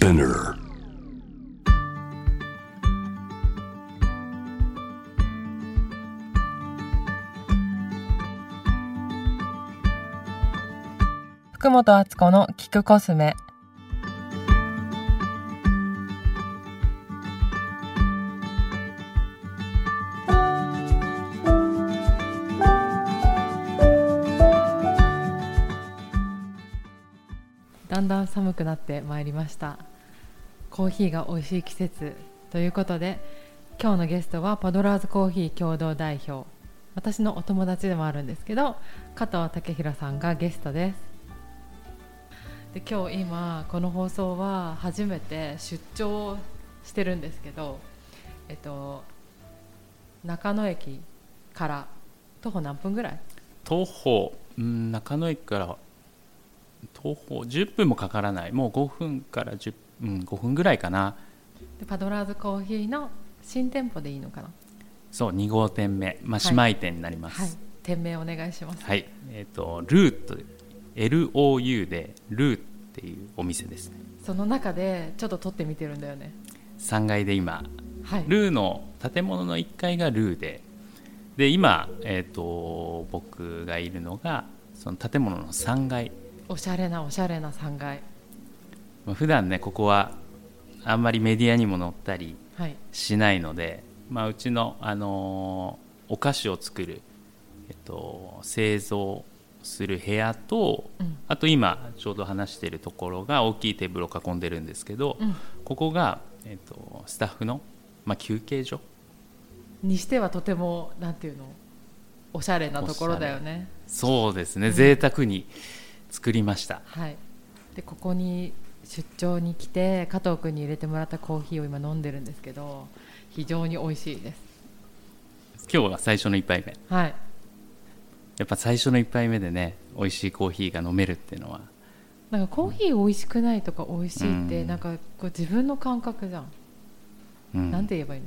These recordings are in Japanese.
Spinner. 福本敦子の聞くコスメだんだん寒くなってまいりましたコーヒーが美味しい季節ということで今日のゲストはパドラーズコーヒー共同代表私のお友達でもあるんですけど加藤武弘さんがゲストです。で今日今この放送は初めて出張してるんですけどえっと中野駅から徒歩何分ぐらい？徒歩うん中野駅から徒歩10分もかからない。もう5分から10、うん、5分ぐらいかな。でパドラーズコーヒーの新店舗でいいのかな？そう2号店目、まあ、はい。姉妹店になります。はい。店名お願いします。はい、えっ、とルート LOU でルーっていうお店ですね。その中でちょっと撮ってみてるんだよね。3階で今。はい。ルーの建物の1階がルーで。で今、えー、と僕がいるのがその建物の3階。おしゃれなおしゃれな3階まあ普段ねここはあんまりメディアにも載ったりはい。しないので、まあ、うちの、あのーお菓子を作る、えっと、製造する部屋と、うん。あと今ちょうど話しているところが大きいテーブルを囲んでるんですけど、うん。ここが、えっと、スタッフの、まあ、休憩所にしてはとてもなんていうのおしゃれなところだよね。そうですね、うん。贅沢に作りました。はい。でここに出張に来て加藤君に入れてもらったコーヒーを今飲んでるんですけど非常に美味しいです。今日は最初の1杯目。はい。やっぱ最初の1杯目でね美味しいコーヒーが飲めるっていうのは。なんかコーヒー美味しくないとか美味しいって、うん。なんかこう自分の感覚じゃん、うん。なんて言えばいいの？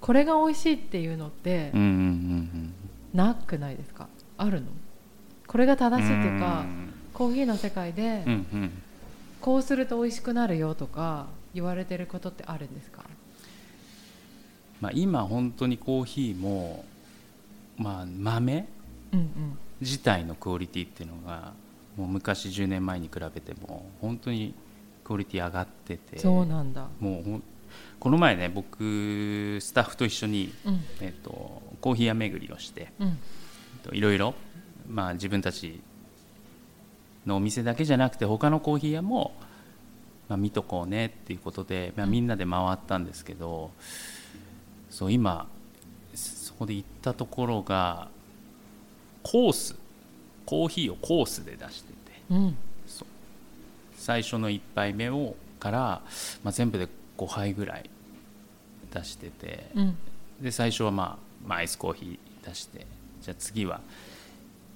これが美味しいっていうのってうんうんうんなくないですか？あるの？これが正しいっていうかん。コーヒーの世界でうんうんこうすると美味しくなるよとか言われてることってあるんですか？まあ、今本当にコーヒーも、まあ、豆自体のクオリティっていうのがもう昔10年前に比べても本当にクオリティ上がっててそうなんだ。もうほんこの前ね僕スタッフと一緒に、うん。えっとコーヒー屋巡りをしていろいろ、まあ、自分たちのお店だけじゃなくて他のコーヒー屋も、まあ、見とこうねっていうことで、まあ、みんなで回ったんですけど、そう今そこで行ったところがコースコーヒーをコースで出しててうん。最初の1杯目をから、まあ、全部で5杯ぐらい出してて、うん。で最初は、まあ、まあアイスコーヒー出してじゃあ次は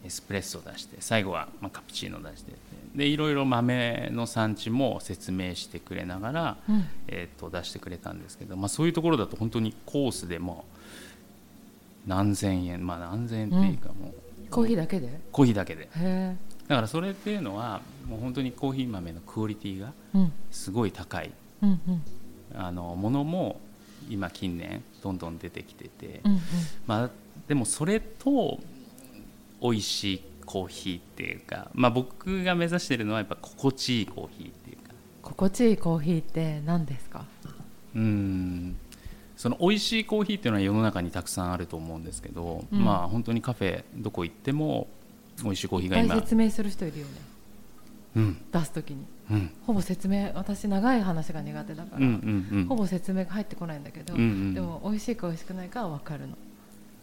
エスプレッソ出して最後は、まあ、カプチーノ出してでいろいろ豆の産地も説明してくれながら、うん。えー、と出してくれたんですけど、まあ、そういうところだと本当にコースでも何千円まあ何千円っていうかもう、コーヒーだけで？へコーヒーだけで。えだからそれっていうのはもう本当にコーヒー豆のクオリティがうん。すごい高い。うんうん。あのものも今近年どんどん出てきてて、うんうん。まあ、でもそれと美味しいコーヒーっていうか、まあ、僕が目指してるのはやっぱ心地いいコーヒーっていうか。心地いいコーヒーって何ですか？うん。その美味しいコーヒーっていうのは世の中にたくさんあると思うんですけど、うん。まあ本当にカフェどこ行っても美味しいコーヒーが今、説明する人いるよね。うん。出す時に。うん。ほぼ説明私長い話が苦手だから、うんうんうん。ほぼ説明が入ってこないんだけど、うんうん。でも美味しいか美味しくないかは分かるの、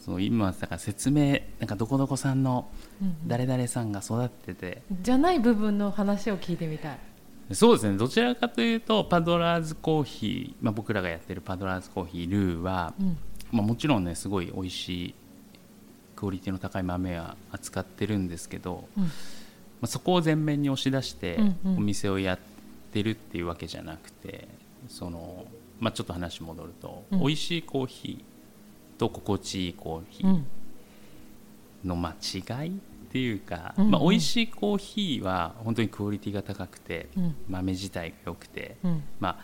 そう今だから説明なんかどこどこさんのうんうん。誰々さんが育ってて、じゃない部分の話を聞いてみたい。そうですね。どちらかというとパドラーズコーヒー、まあ、僕らがやってるパドラーズコーヒールーは、うん。まあ、もちろんねすごい美味しいクオリティの高い豆は扱ってるんですけど、うん。まあ、そこを前面に押し出してうんうん。お店をやってるっていうわけじゃなくてその、まあ、ちょっと話戻ると、うん。美味しいコーヒーと心地いいコーヒーうんの間違いっていうか、うん。うん。まあ、美味しいコーヒーは本当にクオリティが高くて、うん。豆自体が良くて、うん。まあ、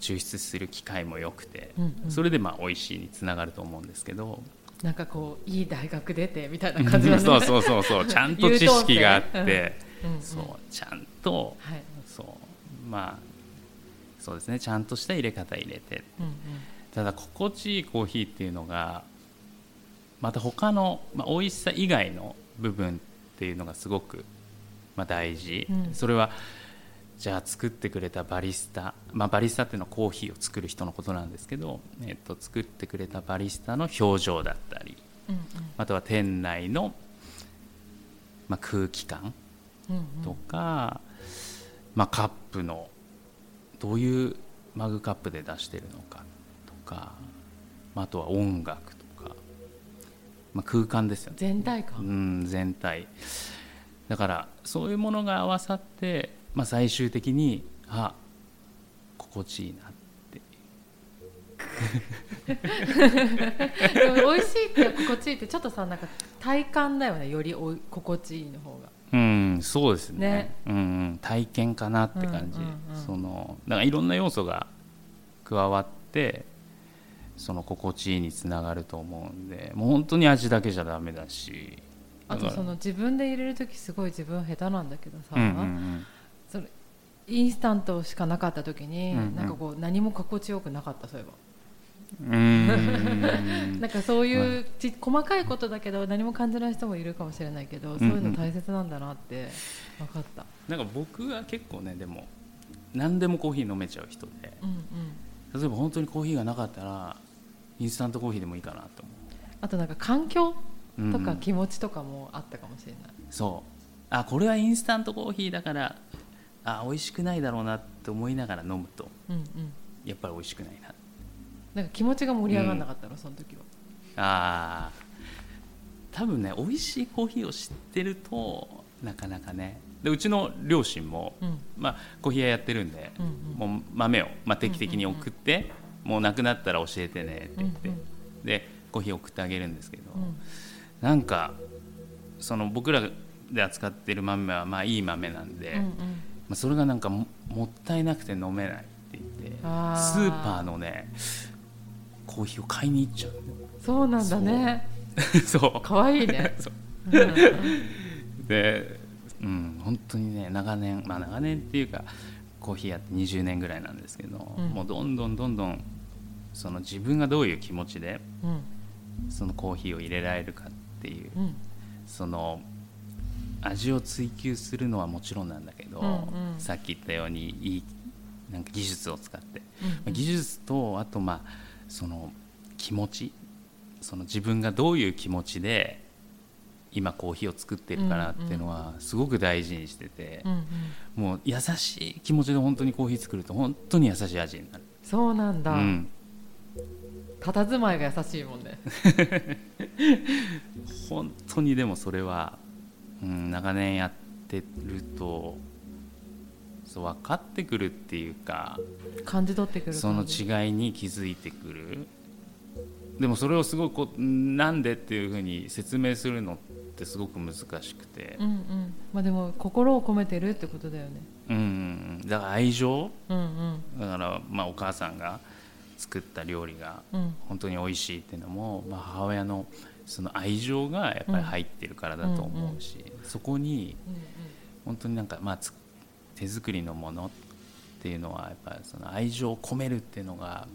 抽出する機械も良くて、うんうん。それでまあ美味しいにつながると思うんですけど、なんかこういい大学出てみたいな感じだね。そうそうそうそう。ちゃんと知識があって、優等生うんうんそうちゃんとはい。そうまあそうですね。ちゃんとした入れ方入れて。うんただ心地いいコーヒーっていうのがまた他の、まあ、美味しさ以外の部分っていうのがすごく、まあ、大事、うん。それはじゃあ作ってくれたバリスタ、まあ、バリスタっていうのはコーヒーを作る人のことなんですけど、えっと、作ってくれたバリスタの表情だったりうんあとは店内の、まあ、空気感うんうん。とか、まあ、カップのどういうマグカップで出してるのかとか、まあ、あとは音楽とか、まあ、空間ですよね、全体う感ん、全体。だからそういうものが合わさって、まあ、最終的にあ心地いいなって。美味しいって心地いいってちょっとさなんか体感だよね。よりおい心地いいの方が。うん、そうですね。ね。うんうん、体験かなって感じ、うんうんうんそのだからいろんな要素が加わってその心地いいにつながると思うんでもう本当に味だけじゃダメだし。あとその自分で入れる時すごい自分下手なんだけどさ、うんうんそれインスタントしかなかった時に、うんうん。なんかこう何も心地よくなかったそういえば。うん。なんかそういうち細かいことだけど何も感じない人もいるかもしれないけど、そういうの大切なんだなって分かった、なんか僕は結構ねでも何でもコーヒー飲めちゃう人で。うんうん、例えば本当にコーヒーがなかったらインスタントコーヒーでもいいかなと思あとなんか環境う、うんうんとか気持ちとかもあったかもしれない、そう。あこれはインスタントコーヒーだからあ美味しくないだろうなって思いながら飲むと。うんうん、やっぱり美味しくないな。なんか気持ちが盛り上がらなかったの、その時は。あー。多分ね美味しいコーヒーを知ってるとなかなかねでうちの両親も、うん。まあ、コーヒー屋やってるんで、うんうん。もう豆を、まあ、定期的に送って、もうなくなったら教えてねって言って、うんでコーヒー送ってあげるんですけど、うん。なんかその僕らで扱ってる豆はまあいい豆なんで、うんうん。まあ、それがなんかももったいなくて飲めないって言ってスーパーのねコーヒーを買いに行っちゃう。そうなんだね。そう。可愛いね。で、うん、本当にね長年まあ長年っていうかコーヒーやって20年ぐらいなんですけど、うん。もうどんどんどんどんその自分がどういう気持ちでうん。そのコーヒーを入れられるかっていう、うん。その味を追求するのはもちろんなんだけど、うんうん。さっき言ったようにいいなんか技術を使って、うん。まあ技術とあとまあその気持ちその自分がどういう気持ちで今コーヒーを作ってるかなっていうのはすごく大事にしててうん、うん。もう優しい気持ちで本当にコーヒー作ると本当に優しい味になる。そうなんだ、うん、佇まいが優しいもんね。本当にでもそれは、うん、長年やってるとそう分かってくるっていうか感じ取ってくるその違いに気づいてくる。でもそれをすごくこうんなんでっていうふうに説明するのってすごく難しくて。うんうん。まあでも心を込めてるってことだよね。うんうんだから愛情？うんうん。だからまあお母さんが作った料理がうん。本当に美味しいっていうのも、まあ、母親のその愛情がやっぱり入ってるからだと思うし、そこに本当になんかまあつ手作りのものっていうのはやっぱりその愛情を込めるっていうのが、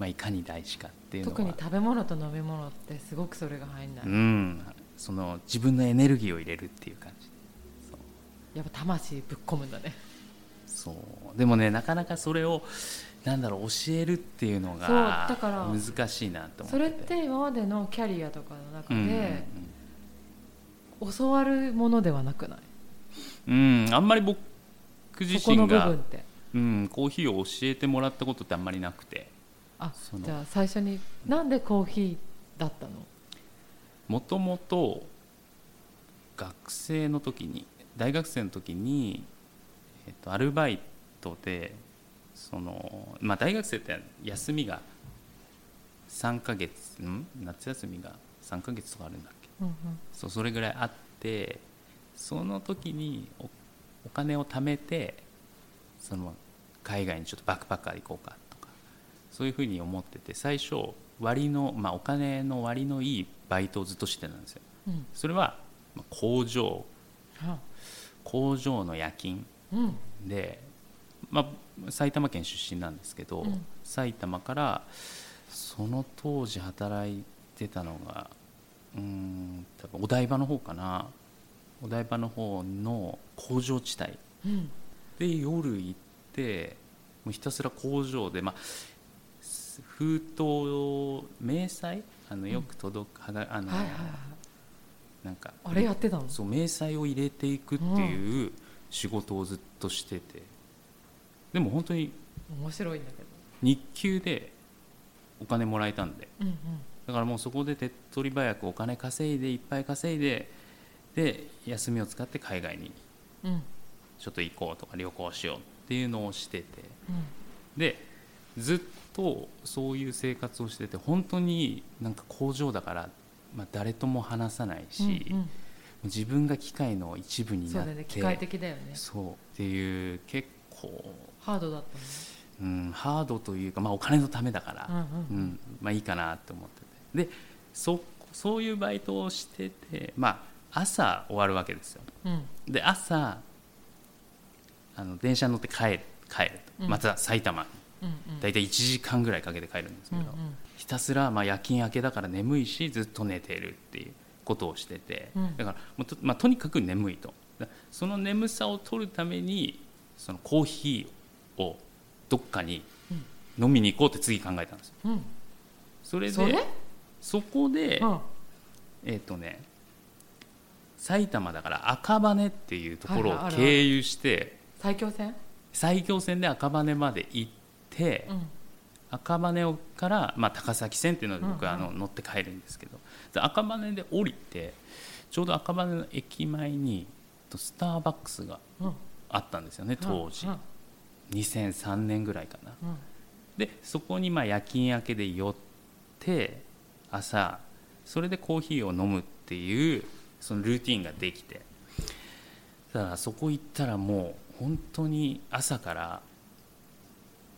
まあ、いかに大事かっていうのは。特に食べ物と飲み物ってすごくそれが入んない、うん、その自分のエネルギーを入れるっていう感じ。やっぱ魂ぶっ込むんだね。そう。でもねなかなかそれをなんだろう教えるっていうのがだから難しいなと思ってそれって今までのキャリアとかの中うんで教わるものではなくない、うん、うんあんまり僕自身が部分って。うん、コーヒーを教えてもらったことってあんまりなくて。あじゃあ最初になんでコーヒーだったの？もともと学生の時に大学生の時に、えっと、アルバイトでその、まあ、大学生って休みが3ヶ月ん？夏休みが3ヶ月とかあるんだっけ？うんうん。そうそれぐらいあってその時におお金を貯めてその海外にちょっとバックパッカーで行こうかとかそういうふうに思ってて最初割の、まあ、お金の割のいいバイトをずっとしてたんですよ。うん。それはまあ工場。は工場の夜勤。うん。で、まあ、埼玉県出身なんですけど、うん。埼玉からその当時働いてたのがうーん多分お台場の方かな。お台場の方の工場地帯。うん。で夜行ってもうひたすら工場で、まあ、封筒明細あのよく届く、はがあの、はいはいはい。なんかあれやってたの？そう明細を入れていくっていう仕事をずっとしてて。でも本当に面白いんだけど。日給でお金もらえたんで。うんうん。だからもうそこで手っ取り早くお金稼いでいっぱい稼いでで休みを使って海外にうん。ちょっと行こうとか旅行しようっていうのをしてて。うん。でずっとそういう生活をしてて本当になんか工場だから、まあ、誰とも話さないし、うんうん。自分が機械の一部にそうなってだね機械的だよね。そうっていう結構、ハードだったうん、ハードというか、まあ、お金のためだから、ねうんうん。うんまあいいかなって思ってて。でそそういうバイトをしてて、まあ、朝終わるわけですよ。うん。で朝あの電車に乗って帰る帰ると、うん。また埼玉に大体1時間ぐらいかけて帰るんですけど、ひたすらまあ夜勤明けだから眠いしずっと寝てるっていうことをしてて、うん。だからもうと,、まあ、とにかく眠いと。だその眠さを取るためにそのコーヒーをどっかに飲みに行こうって次考えたんですよ。うん。それでそこで、うん。えっ、とね埼玉だから赤羽っていうところを経由して埼京線？埼京線で赤羽まで行って、うん赤羽から、まあ、高崎線っていうので僕はあうんうの乗って帰るんですけど、で赤羽で降りてちょうど赤羽の駅前にとスターバックスがうんあったんですよね当時、うん2003年ぐらいかな。うん。でそこにまあ夜勤明けで寄って朝それでコーヒーを飲むっていうそのルーティンができて。だからそこ行ったらもう本当に朝から、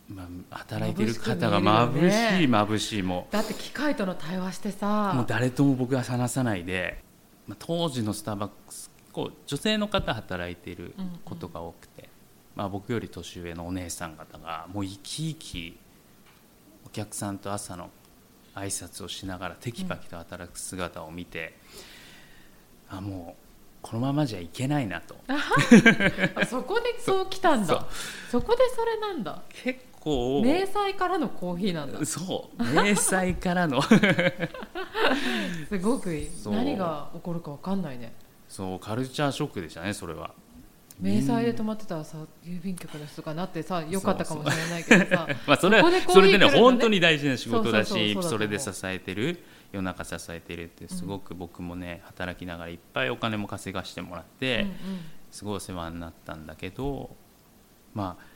まあ、働いてる方が眩眩しい眩しいも。だって機械との対話してうさ。もう誰とも僕は話さないで、まあ、当時のスターバックスこう女性の方働いていることが多くて、まあ、僕より年上のお姉さん方がもう生き生きお客さんと朝の挨拶をしながらテキパキと働く姿を見て、あもうこのままじゃいけないなと。あ そこでそう来たんだ。そこでそれなんだ。結構明細からのコーヒーなんだ。そう明細からの。すごく何が起こるか分かんないね。そうカルチャーショックでしたねそれは。明細で止まってたらさ郵便局の人かなってさよかったかもしれないけどさ。まあそれそれでね本当に大事な仕事だしそれで支えてる夜中支えてるってすごく僕もね働きながらいっぱいお金も稼がしてもらって、うんうん。すごいお世話になったんだけどまあ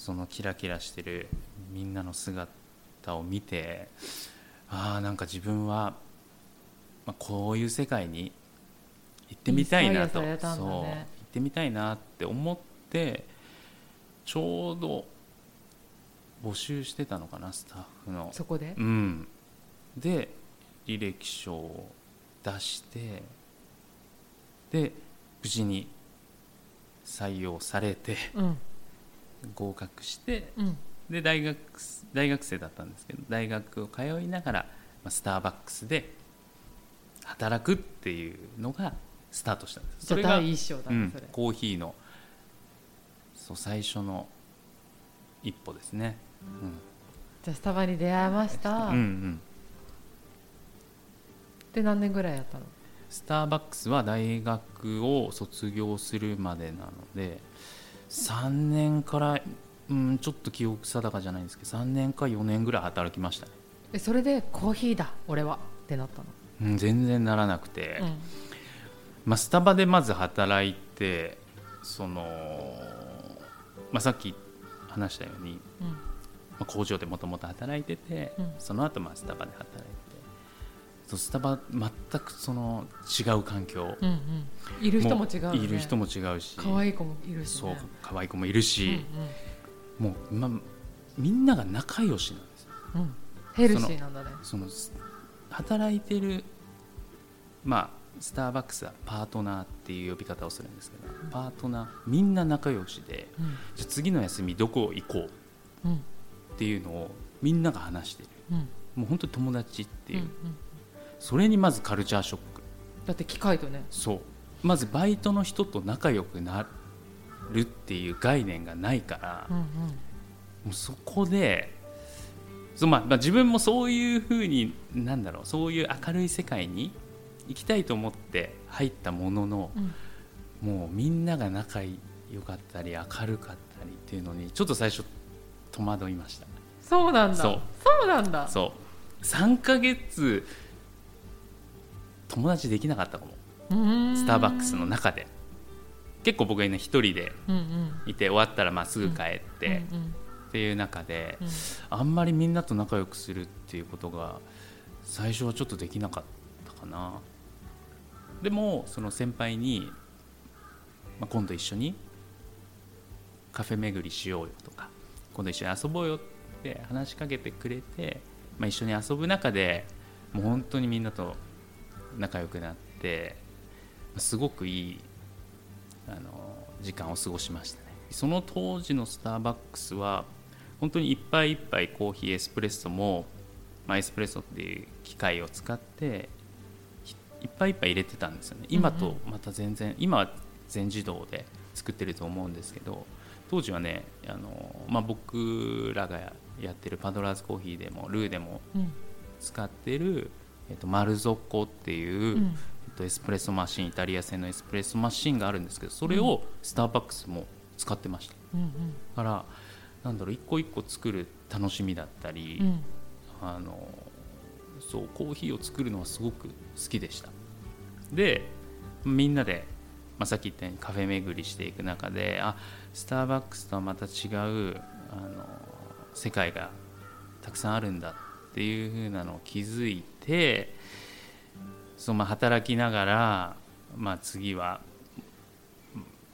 そのキラキラしてるみんなの姿を見てああなんか自分は、まあ、こういう世界に行ってみたいなと。ね。そう行ってみたいなって思ってちょうど募集してたのかなスタッフの。そこで？うん、で履歴書を出してで無事に採用されて。うん合格してうん。で大学大学生だったんですけど大学を通いながら、まあ、スターバックスで働くっていうのがスタートしたんです。じゃあれが、第一章だうんねそれ、コーヒーのそう最初の一歩ですね、じゃあスタバに出会いました、うんうんうん、で何年ぐらいやったの？スターバックスは大学を卒業するまでなので3年から、うん、ちょっと記憶定かじゃないんですけど3年か4年ぐらい働きましたね、でそれでコーヒーだ俺は。ってなったの、うん、全然ならなくて、うん。まあ、スタバでまず働いてその、まあ、さっき話したように、まあ、工場でもともと働いてて、うん。その後まあスタバで働いてスタバ全くその違う環境。うんうん。いる人も違うよね。いる人も違うし。可愛い子もいるしそうね可愛い子もいるし、うもう、ま、みんなが仲良しなんですんうん。うんヘルシーなんだね。そのす働いてるまあスターバックスはパートナーっていう呼び方をするんですけどパートナーみんな仲良しでうん。じゃあ次の休みどこ行こううん。っていうのをみんなが話してる。うん。もう本当に友達っていう、うんうんそれにまずカルチャーショック。だって機械とね。そう。まずバイトの人と仲良くなるっていう概念がないから、うんうん。もうそこでそう、まあまあ、自分もそういうふうになんだろうそういう明るい世界に行きたいと思って入ったものの、うん。もうみんなが仲良かったり明るかったりっていうのにちょっと最初戸惑いました。そうなんだ。そう。そうなんだ。そう。3ヶ月友達できなかったかも。スターバックスの中で。結構僕がね一人でうんうん。いて終わったらまあすぐ帰って。うんうん。っていう中で、うん。あんまりみんなと仲良くするっていうことが最初はちょっとできなかったかな。でもその先輩に、まあ、今度一緒にカフェ巡りしようよとか今度一緒に遊ぼうよって話しかけてくれて、まあ、一緒に遊ぶ中でもう本当にみんなと仲良くなってすごくいいあの時間を過ごしましたね。その当時のスターバックスは本当にいっぱいいっぱいコーヒーエスプレッソも、まあ、エスプレッソっていう機械を使ってひいっぱいいっぱい入れてたんですよね。今とまた全然、今は全自動で作ってると思うんですけど当時はねあの、まあ、僕らがやってるパドラーズコーヒーでもルーでもうん。使ってる、えっと、マルゾッコっていう、うん。えっと、エスプレッソマシンイタリア製のエスプレッソマシンがあるんですけどそれをスターバックスも使ってました。うんうん。だからなんだろう一個一個作る楽しみだったり、うん。あのそうコーヒーを作るのはすごく好きでした。でみんなで、まあ、さっき言ったようにカフェ巡りしていく中であスターバックスとはまた違うあの世界がたくさんあるんだっていう風なのを気づいてそう、まあ、働きながら、まあ、次は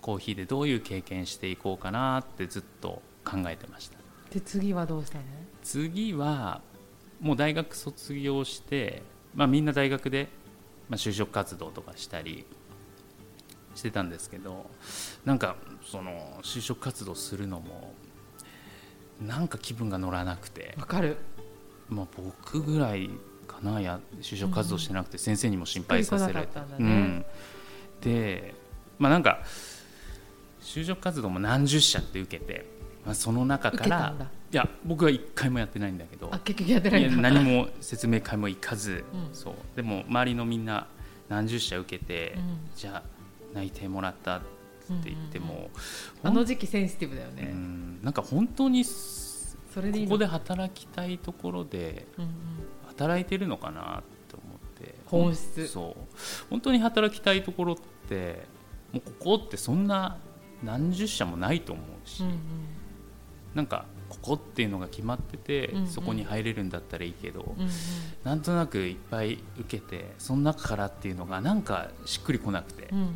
コーヒーでどういう経験していこうかなってずっと考えてました。で次はどうしたの？次はもう大学卒業して、まあ、みんな大学で、まあ、就職活動とかしたりしてたんですけどなんかその就職活動するのもなんか気分が乗らなくて、わかる。まあ、僕ぐらいかなや就職活動してなくて先生にも心配させられたうん。でまあなんか就職活動も何十社って受けて、まあ、その中からいや僕は一回もやってないんだけどあ結局やってない何も説明会も行かず、うん。そう。でも周りのみんな何十社受けて、うん。じゃあ内定もらったって言っても、うんうんうん。あの時期センシティブだようねん。なんか本当にすそここで働きたいところでうんうん働いてるのかなって思って。本質。そう。本当に働きたいところってもうここってそんな何十社もないと思うし、うんうん。なんかここっていうのが決まってて、うんうん。そこに入れるんだったらいいけど、うんうん。なんとなくいっぱい受けてその中からっていうのがなんかしっくりこなくて、うんうん。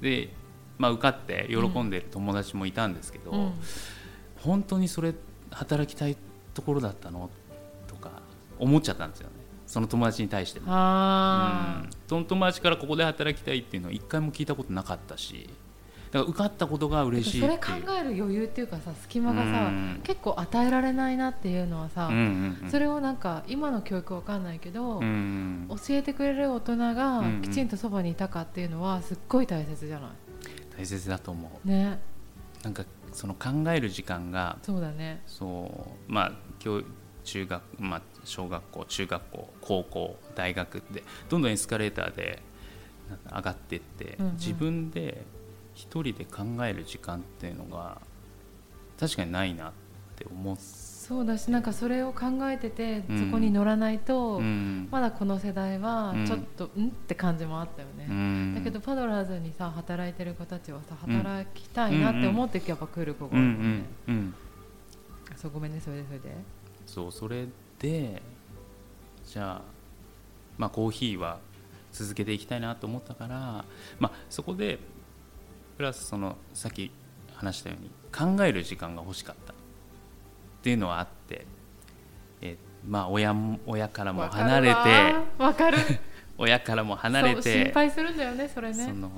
で、まあ、受かって喜んでる友達もいたんですけど、うん。本当にそれ働きたいところだったの？思っちゃったんですよね。その友達に対しても。あうん。その友達からここで働きたいっていうのは一回も聞いたことなかったし。だから受かったことがあ嬉しいそれ考える余裕っていうかさ隙間がさうん。結構与えられないなっていうのはさうんうんうん。それをなんか今の教育わかんないけどうん教えてくれる大人がうんうん。きちんとそばにいたかっていうのはすっごい大切じゃない？大切だと思う。ね。なんかその考える時間がそうだね。そうまあ教中学、まあ、小学校中学校高校大学ってどんどんエスカレーターで上がっていって、うんうん。自分で一人で考える時間っていうのが確かにないなって思っそうだしなんかそれを考えててうん。そこに乗らないとうん。まだこの世代はうん。ちょっとうんって感じもあったよね。うん。だけどパドラーズにさ働いてる子たちはさ働きたいなって思ってやっぱ来る子がうんう多いもんねんうん。あそうごめんね。それでそれで。そうそれでじゃあまあ、コーヒーは続けていきたいなと思ったから、まあ、そこでプラスそのさっき話したように考える時間が欲しかった。っていうのはあって、えまあ親も 親からも離れてわかる。親からも離れて心配するんだよねそれね。その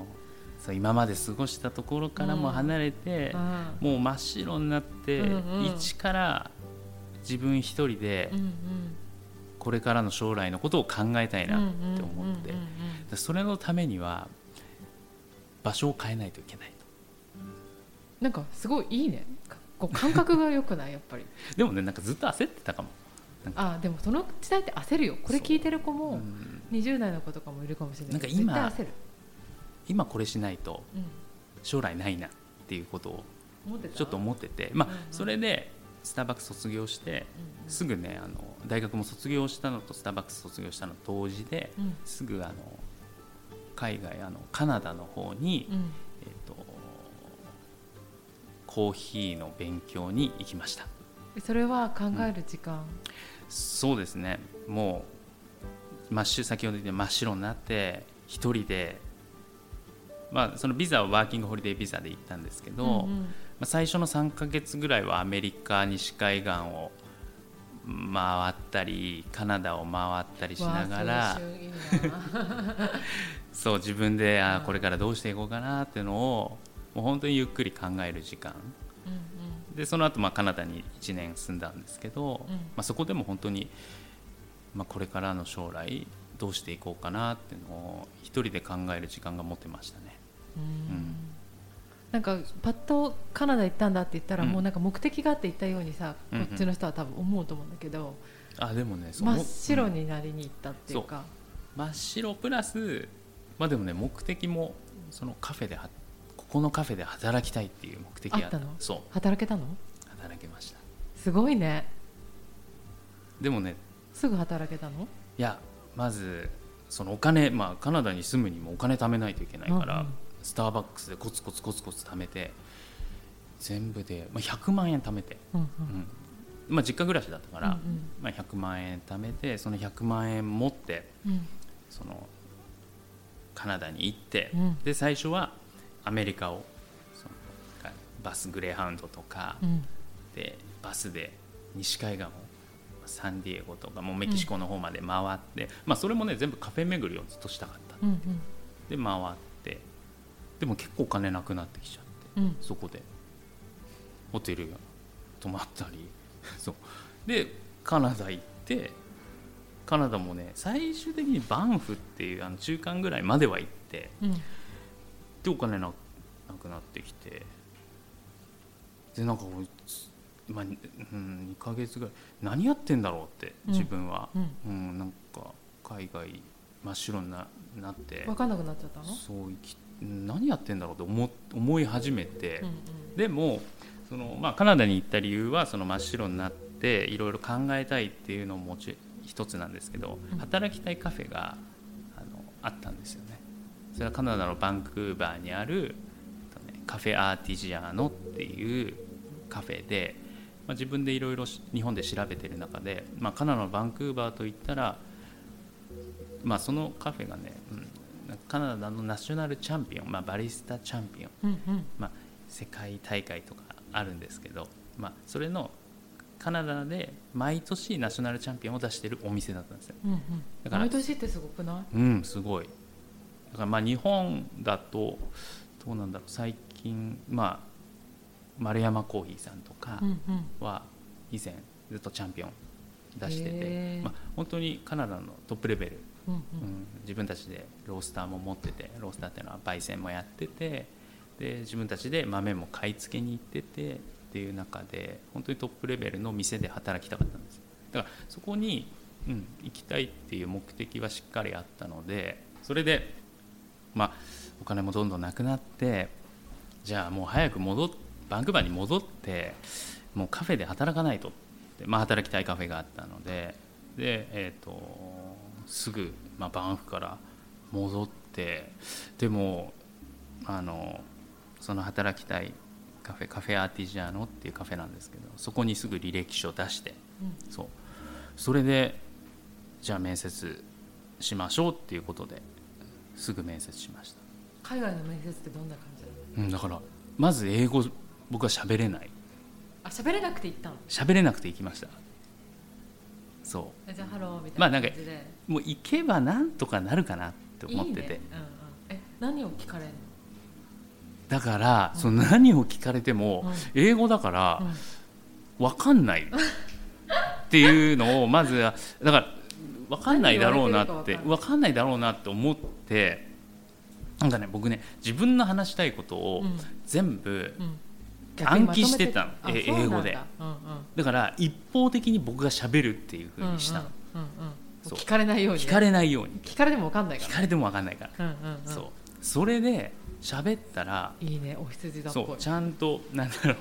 そう今まで過ごしたところからも離れて、うん。もう真っ白になって、うんうん。一から自分一人でこれからの将来のことを考えたいなって思って。それのためには場所を変えないといけないと。なんかすごいいいね。かこう感覚が良くない？やっぱり。でもねなんかずっと焦ってたかも、あでもその時代って焦るよ。これ聞いてる子うもん20代の子とかもいるかもしれない。けどなんか今今これしないとうん、将来ないなっていうことをちょっと思ってて、まあそれでスターバックス卒業してすぐねあの大学も卒業したのとスターバックス卒業したの同時でうん。すぐあの海外あのカナダの方に、えっとコーヒーの勉強に行きました。それは考える時間、そうですね。もう真っ白先ほど言った真っ白になって一人でまあそのビザはワーキングホリデービザで行ったんですけど、うんまうんあ、最初の3ヶ月ぐらいはアメリカ西海岸を回ったりカナダを回ったりしながらそう自分であこれからどうしていこうかなっていうのをもう本当にゆっくり考える時間。うんでその後まあカナダに1年住んだんですけど、うん。まあ、そこでも本当に、まあ、これからの将来どうしていこうかなっていうのを一人で考える時間が持ってましたね。うん。うんなんかパッとカナダ行ったんだって言ったら、うん。もうなんか目的があって行ったようにさ、うんうん。こっちの人は多分思うと思うんだけど、あでもね真っ白うんになりに行ったっていうか、真っ白プラス、まあ、でもね目的もそのカフェではここのカフェで働きたいっていう目的があった。あったの？そう。働けたの？働けました。すごいね。でもねすぐ働けたの？いやまずそのお金、まあ、カナダに住むにもお金貯めないといけないから、うんうんスターバックスでコツコツコツコツ貯めて全部で、まあ、100万円貯めて、うんうん。うん。まあ、実家暮らしだったから、うんまあ、100万円貯めてその100万円持ってうん。そのカナダに行って、うん。で最初はアメリカをバスグレーハウンドとか、うん。でバスで西海岸をサンディエゴとかもうメキシコの方まで回って、まあ、それもね全部カフェ巡りをずっとしたかった。うん。で回ってでも結構お金なくなってきちゃってうん。うんそこで。ホテル泊まったり。そう。でカナダ行ってカナダもね最終的にバンフっていうあの中間ぐらいまでは行ってうん。でお金ななくなってきて。でなんか俺まあ、うん、2ヶ月ぐらい。何やってんだろうってうん。自分は、うん。うんなんか海外真っ白にななって。分かんなくなっちゃったの？そう生き何やってんだろうって思思い始めて、うんでもその、まあ、カナダに行った理由はその真っ白になっていろいろ考えたいっていうのも一つなんですけどうん。働きたいカフェがあのあったんですよね。それはカナダのバンクーバーにあるカフェアーティジアーノっていうカフェで、まあ、自分でいろいろ日本で調べてる中で、まあ、カナダのバンクーバーといったら、まあ、そのカフェがね、うんカナダのナショナルチャンピオン、まあ、バリスタチャンピオンうんうん。まあ、世界大会とかあるんですけど、まあ、それのカナダで毎年ナショナルチャンピオンを出してるお店だったんですよ。うんうん。だから毎年ってすごくない？うんすごい。だからまあ日本だとどうなんだろう。最近まあ丸山コーヒーさんとかうんうん。は以前ずっとチャンピオン出してて、へー。まあ、本当にカナダのトップレベルうんうん、自分たちでロースターも持っててロースターっていうのは焙煎もやっててで自分たちで豆も買い付けに行っててっていう中で本当にトップレベルの店で働きたかったんですだからそこに、うん、行きたいっていう目的はしっかりあったのでそれで、まあ、お金もどんどんなくなってじゃあもう早く戻っバンクーバーに戻ってもうカフェで働かないとって、まあ、働きたいカフェがあったのでで、えー、とすぐ、まあ、バンフから戻ってでもあのその働きたいカフェ Caffè Artigiano っていうカフェなんですけどそこにすぐ履歴書を出してうん。そう。それでじゃあ面接しましょうっていうことですぐ面接しました、海外の面接ってどんな感じうん、だからまず英語僕は喋れない。あ喋れなくて行ったの？喋れなくて行きました。そえじゃあハローみたいまあなかなん感じで、うもう行けばなんとかなるかなって思ってて。いいね。うんうん、え何を聞かれるの？だから、うん。その何を聞かれても、うん。英語だから、うん。分かんないっていうのをまずはだから分かんないだろうなって分かんない。だろうなって思ってなんかね僕ね自分の話したいことをうん。全部、うん。暗記してたの。え英語で。だ。から一方的に僕がしゃべるっていうふうにしたの、聞かれないようにね、聞かれないように。聞かれても分かんないから。聞かれても分かんないから、うんうんうん。そう。それで喋ったらいいね。お羊座っぽい。そうちゃんとなんだろう。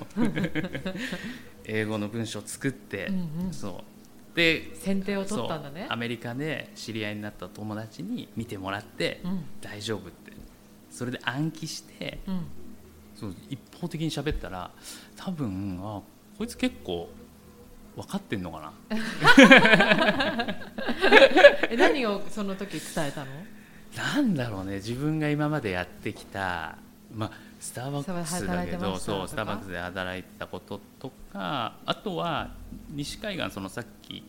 英語の文章を作って、うんうん。そう。で選定を取ったんだね。アメリカで知り合いになった友達に見てもらって、うん。大丈夫って。それで暗記してうん。そう一方的に喋ったら多分あこいつ結構分かってんのかな？え何をその時伝えたの？なんだろうね。自分が今までやってきた、まあ、スターバックスだけどそうスターバックスで働いてたこととかあとは西海岸そのさっき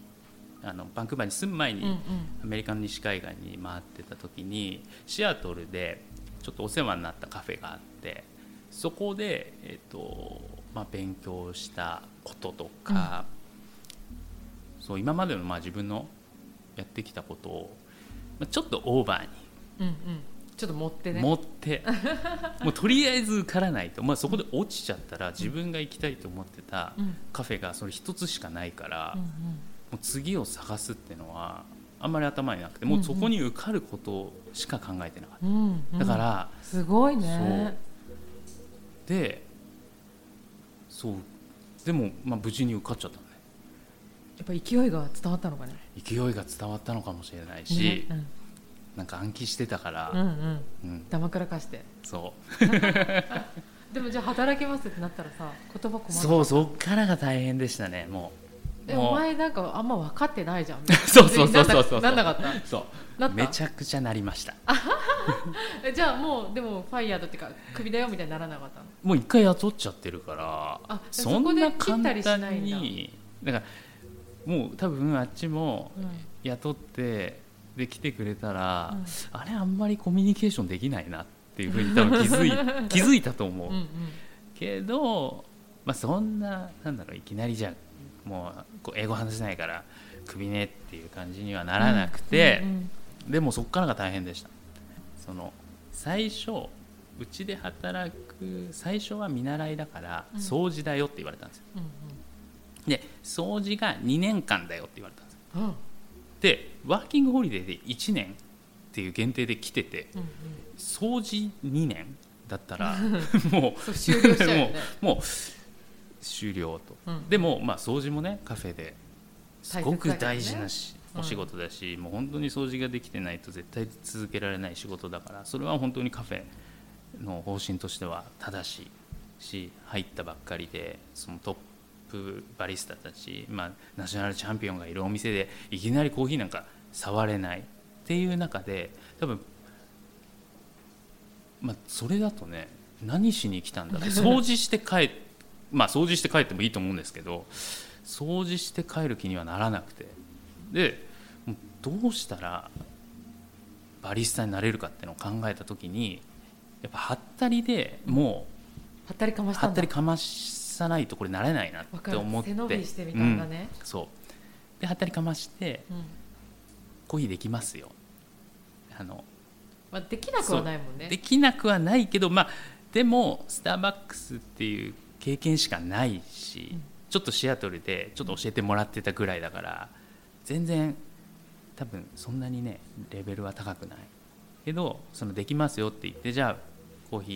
あのバンクーバーに住む前に、うんうん。アメリカの西海岸に回ってた時にシアトルでちょっとお世話になったカフェがあってそこで、えっとまあ、勉強したこととか、そう今までのまあ自分のやってきたことを、まあ、ちょっとオーバーにうんうん。ちょっと持ってね。持って、もうとりあえず受からないと、まあ、そこで落ちちゃったら自分が行きたいと思ってたうん。カフェがそれ一つしかないから、うんもう次を探すっていうのはあんまり頭になくてもうそこに受かることしか考えてなかっうんうんうん。た、だから、すごいね。でそう。でも、まあ、無事に受かっちゃったやっぱ勢いが伝わったのかね。勢いが伝わったのかもしれないし、ねうん。なんか暗記してたから、うんうん。うん。だまくらかして。そう。でもじゃあ働きますってなったらさ言葉困るそうそっからが大変でしたねもう。えもう。お前なんかあんま分かってないじゃん。そうそうそうそうそう。なんなかった？そう。めちゃくちゃなりました。えじゃあもうでもファイヤードっていうかクビだよみたいにならなかったの？もう一回雇っちゃってるからあそそこで切った簡りしないんだ。単にだからもう多分あっちもうん。雇ってで来てくれたら、うん。あれあんまりコミュニケーションできないなっていうふうに多分気づい 気づいたと思う、うんうん。けど、まあ、そんななんだろういきなりじゃもう英語話せないからクビねっていう感じにはならなくて、うんうんでもそこからが大変でした。その最初うちで働く最初は見習いだからうん。掃除だよって言われたんですよ。うんで掃除が2年間だよって言われたんです。ようん。うんでワーキングホリデーで1年っていう限定で来ててうん掃除2年だったら もう終了しちゃうよね。もうもう終了と。うんでもまあ掃除もねカフェですごく大事なし、うん。お仕事だし、もう本当に掃除ができてないと絶対続けられない仕事だからそれは本当にカフェの方針としては正しいし入ったばっかりでそのトップバリスタたち、まあ、ナショナルチャンピオンがいるお店でいきなりコーヒーなんか触れない。っていう中で多分まあそれだとね何しに来たんだって 掃除して帰っまあ掃除して帰ってもいいと思うんですけど掃除して帰る気にはならなくて。でどうしたらバリスタになれるかっていうのを考えた時にやっぱはったりでもはったりかまうしたんだ。はったりかまさないとこれなれないなって思って。背伸びしてみたんだね。うん。そう。ではったりかましてうん。コーヒーできますよ。あのまあできなくはないもんね。できなくはないけどまあでもスターバックスっていう経験しかないし、うん。ちょっとシアトルでちょっと教えてもらってたぐらいだから全然多分そんなにねレベルは高くない。けどそのできますよって言ってじゃあコーヒ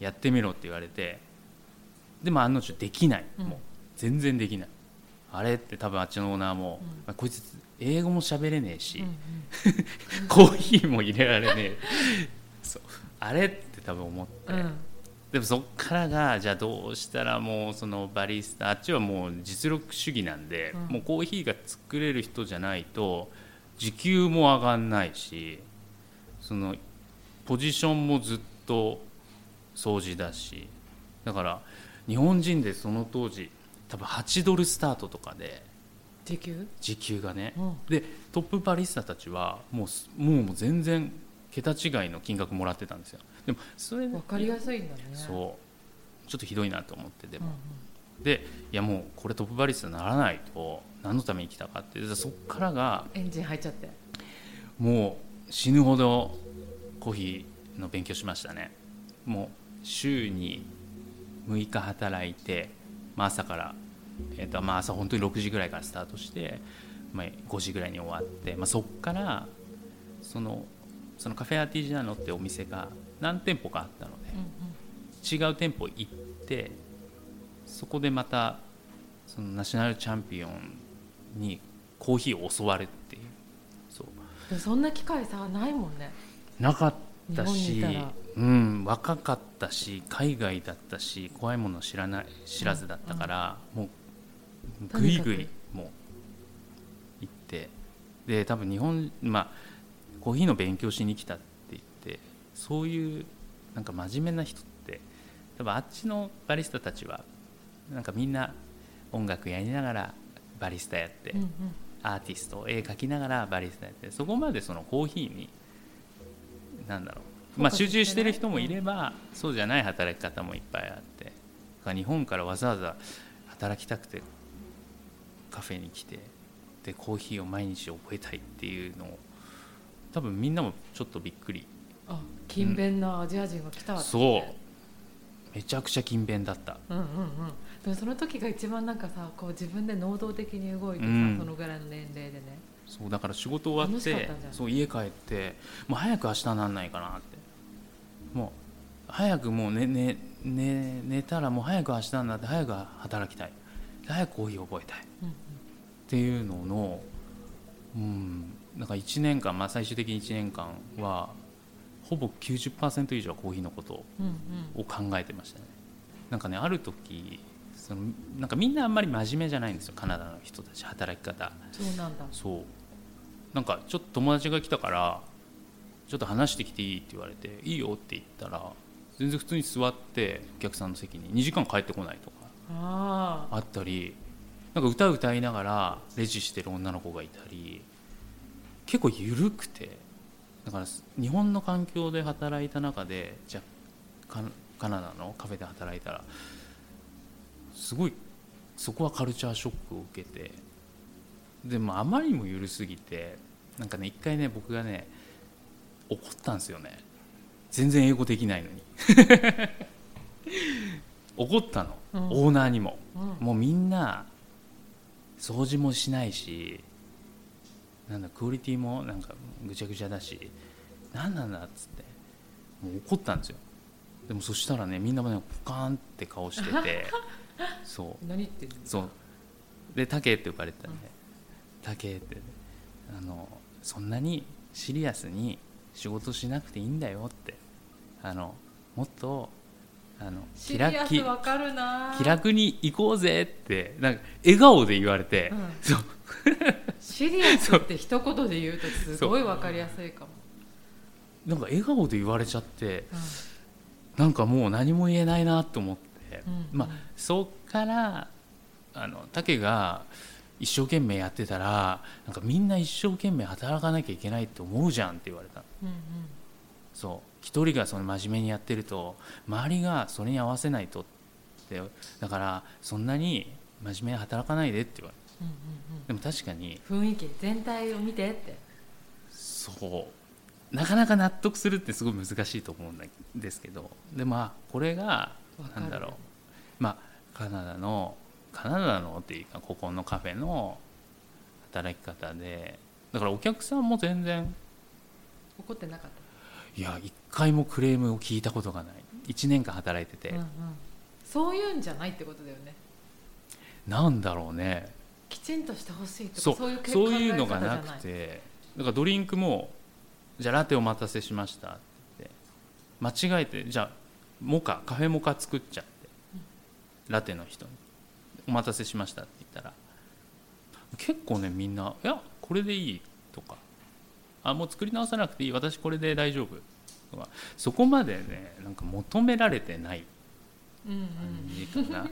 ーやってみろって言われてでも案の定できない、うん。もう全然できない。あれって多分あっちのオーナーも、うん。まあこいつ英語も喋れねえし、うんうん コーヒーも入れられねえ。そう。あれって多分思って、うん。でもそっからがじゃあどうしたらもうそのバリスタあっちはもう実力主義なんで、うん。もうコーヒーが作れる人じゃないと時給も上がんないしそのポジションもずっと掃除だし。だから日本人でその当時多分8ドルスタートとかで時給？時給がね。うん。でトップバリスタたちはもうすもうもう全然桁違いの金額もらってたんですよ。でもそれ分かりやすいんだね。そう。ちょっとひどいなと思ってでも、うんうん。でいやもうこれトップバリスタにならないと何のために来たかってでそっからがエンジン入っちゃって。もう死ぬほどコーヒーの勉強しましたね。もう週に6日働いて、まあ、朝から、えーとまあ、朝本当に6時ぐらいからスタートして、まあ、5時ぐらいに終わって、まあ、そっからそのそのカフェアティジャーノってお店が何店舗かあったのでうん違う店舗行ってそこでまたそのナショナルチャンピオンにコーヒーを教わるっていうそう。そんな機会さないもんね。なかった日しうん、若かったし海外だったし怖いもの知らない知らずだったから、もうとにかくぐいぐいもう行ってで多分日本まあコーヒーの勉強しに来たって言ってそういうなんか真面目な人って多分あっちのバリスタたちはなんかみんな音楽やりながらバリスタやって、うんうん。アーティスト絵描きながらバリスタやってそこまでそのコーヒーになんだろう、まあ、集中してる人もいれば、そうじゃない働き方もいっぱいあって日本からわざわざ働きたくてカフェに来てでコーヒーを毎日覚えたいっていうのを多分みんなもちょっとびっくり。あ勤勉なアジア人が来たってそう。めちゃくちゃ勤勉だった。うんうんうん。でもその時が一番なんかさこう自分で能動的に動いてさ、うん。そのぐらいの年齢でね。そうだから仕事終わってそう家帰ってもう早く明日なんないかなってもう早くもう寝寝寝寝たらもう早く明日になって早く働きたい。早くコーヒー覚えたい。っうんていうののうんなんか1年間、まあ、最終的に1年間はほぼ90%以上はコーヒーのことを考えてましたね。なんかねある時そのなんかみんなあんまり真面目じゃないんですよ。カナダの人たち働き方。そうなんだ。そう。なんかちょっと友達が来たからちょっと話してきていいって言われていいよって言ったら全然普通に座ってお客さんの席に2時間帰ってこないとかあったりなんか歌歌いながらレジしてる女の子がいたり結構緩くてだから日本の環境で働いた中でじゃあカカナダのカフェで働いたらすごいそこはカルチャーショックを受けてでもあまりにも緩すぎてなんかね一回ね僕がね怒ったんですよね。全然英語できないのに。怒ったの、うん。オーナーにも。うん。もうみんな掃除もしないしなんだクオリティもなんかぐちゃぐちゃだし何なんだっつって。もう怒ったんですよ。でもそしたらねみんなもねポカーンって顔してて。そう。何言ってんの？そう。で「タケ」って呼ばれてたんで「タケ」ってあのそんなにシリアスに仕事しなくていいんだよって。あのもっとあの気わかるな。気楽に行こうぜってなんか笑顔で言われて、うん。そう。シリアスって一言で言うとすごいわかりやすいかも。なんか笑顔で言われちゃってうん。なんかもう何も言えないなと思って、うん。まあそっからあの竹が一生懸命やってたらなんかみんな一生懸命働かなきゃいけないって思うじゃんって言われたうんそう。一人がその真面目にやってると周りがそれに合わせないとってだからそんなに真面目に働かないでって言われうんうんたでも確かにうん雰囲気全体を見てってそう。なかなか納得するってすごい難しいと思うんですけどでまあこれがわかるなんだろう。まあカナダのカナダのっていうかここのカフェの働き方でだからお客さんも全然怒ってなかっいや一回もクレームを聞いたことがない。1年間働いてて、た、うんうん、そういうんじゃないってことだよね。なんだろうね。きちんとしてほしいとかそう。そういう結そういうのがなくて。だからドリンクも「じゃあラテお待たせしました」って言って。間違えてじゃあモカカフェモカ作っちゃってラテの人に「お待たせしました」って言ったら。結構ねみんな「いやこれでいい」あもう作り直さなくていい。私これで大丈夫。とかそこまでねなんか求められてないうんうん感じかな、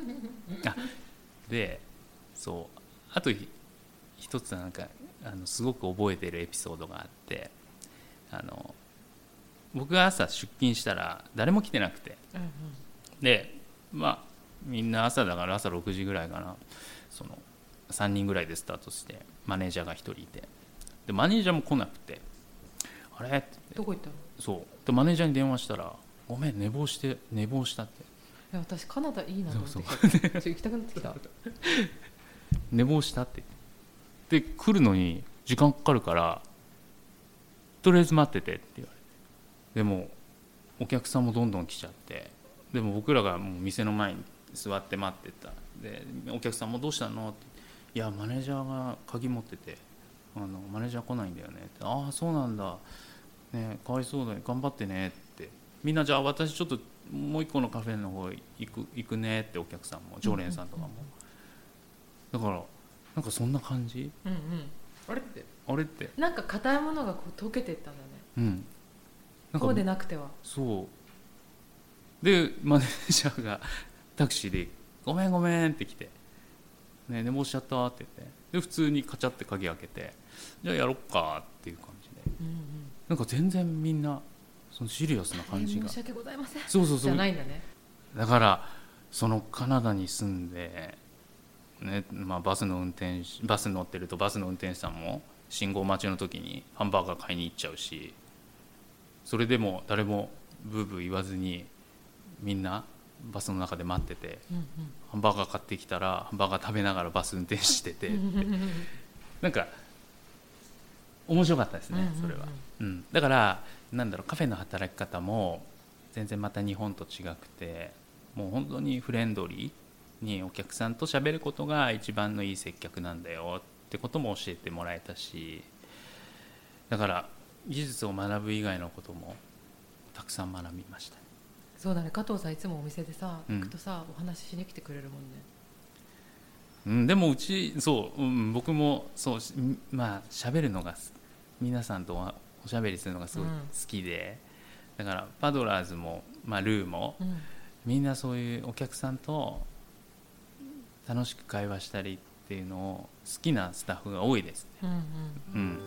あでそう。あとひ一つなんかあのすごく覚えてるエピソードがあってあの僕が朝出勤したら誰も来てなくて。うんでまあみんな朝だから朝6時ぐらいかな。その3人ぐらいでスタートしてマネージャーが1人いてでマネージャーも来なくて。あれ？ってどこ行ったの？そう。でマネージャーに電話したら「ごめん寝坊して寝坊した」って。いや私カナダいいなと思って。きたちょっと行きたくなってきた。寝坊したって。で来るのに時間かかるからとりあえず待っててって言われて。でもお客さんもどんどん来ちゃって。でも僕らがもう店の前に座って待ってた。でお客さんもどうしたのって。いやマネージャーが鍵持っててあのマネージャー来ないんだよね。ってああそうなんだ。ねかわいそうだね。頑張ってねって。みんなじゃあ私ちょっともう一個のカフェの方行く行くねってお客さんも常連さんとかも、だからなんかそんな感じ？うんうん。あれって？あれって。なんか硬いものがこう溶けてったんだね。うん。なんこうでかなくては。そう。でマネージャーがタクシーで「ごめんごめん」って来て「ね、寝坊しちゃった」って言って。で普通にカチャって鍵開けて「じゃあやろっか」っていう感じで。うんうん。なんか全然みんなそのシリアスな感じが。申し訳ございません。じそうそうそう。ゃないんだね。だからそのカナダに住んで、ねまあ、バスの運転手バス乗ってるとバスの運転手さんも信号待ちの時にハンバーガー買いに行っちゃうしそれでも誰もブーブー言わずにみんなバスの中で待っててうんハンバーガー買ってきたらハンバーガー食べながらバス運転しててうん なんか面白かったですねうんうんうん。それは、うん、だからなんだろうカフェの働き方も全然また日本と違くてもう本当にフレンドリーにお客さんと喋ることが一番のいい接客なんだよってことも教えてもらえたしだから技術を学ぶ以外のこともたくさん学びましたそうだね。加藤さんいつもお店でさうん。行くとさお話ししに来てくれるもんね。うん、でもうちそう、うん、僕もそうまあ喋るのがす皆さんとおおしゃべりするのがすごいうん。好きで、だからパドラーズも、まあ、ルーもうん。みんなそういうお客さんと楽しく会話したりっていうのを好きなスタッフが多いです。ね。うんうん。うん。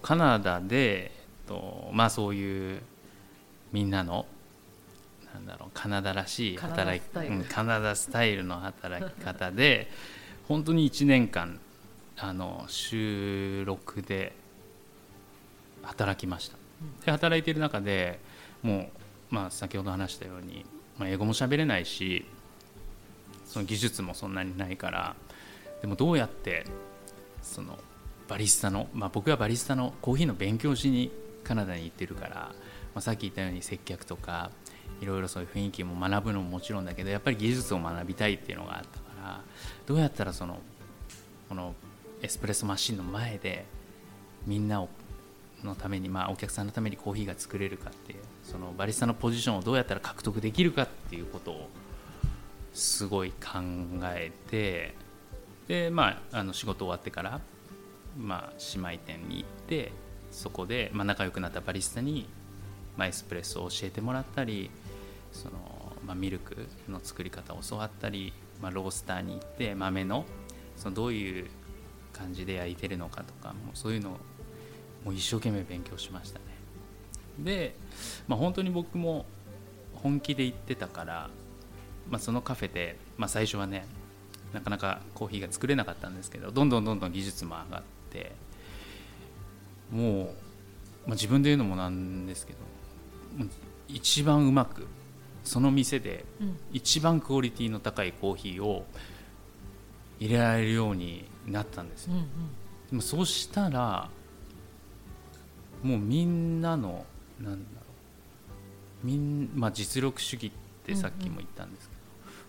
カナダで、えっとまあ、そういうみんなのなんだろうカナダらしい働きカナダスタイルうんカナダスタイルの働き方で 本当に1年間あの週6で働きました。で働いている中でもう、まあ、先ほど話したように、まあ、英語も喋れないしその技術もそんなにないからでもどうやってそのバリスタの、まあ、僕はバリスタのコーヒーの勉強しにカナダに行ってるから、まあ、さっき言ったように接客とかいろいろそういう雰囲気も学ぶのももちろんだけどやっぱり技術を学びたいっていうのがあったからどうやったらそのこのエスプレッソマシンの前でみんなをのために、まあ、お客さんのためにコーヒーが作れるかっていうそのバリスタのポジションをどうやったら獲得できるかっていうことをすごい考えてで、まあ、あの仕事終わってから、まあ、姉妹店に行ってそこで、まあ、仲良くなったバリスタに、まあ、エスプレッソを教えてもらったりその、まあ、ミルクの作り方を教わったり、まあ、ロースターに行って豆のそのどういう感じで焼いてるのかとかもうそういうのをもう一生懸命勉強しましたね。で、まあ、本当に僕も本気で行ってたから、まあ、そのカフェで、まあ、最初はねなかなかコーヒーが作れなかったんですけどどんどんどんどん技術も上がってもう、まあ、自分で言うのもなんですけど一番うまくその店でうん。一番クオリティの高いコーヒーを入れられるようになったんです。ようんうん。でもそうしたらもうみんなのなんだろう。みん、まあ、実力主義ってさっきも言ったんですけ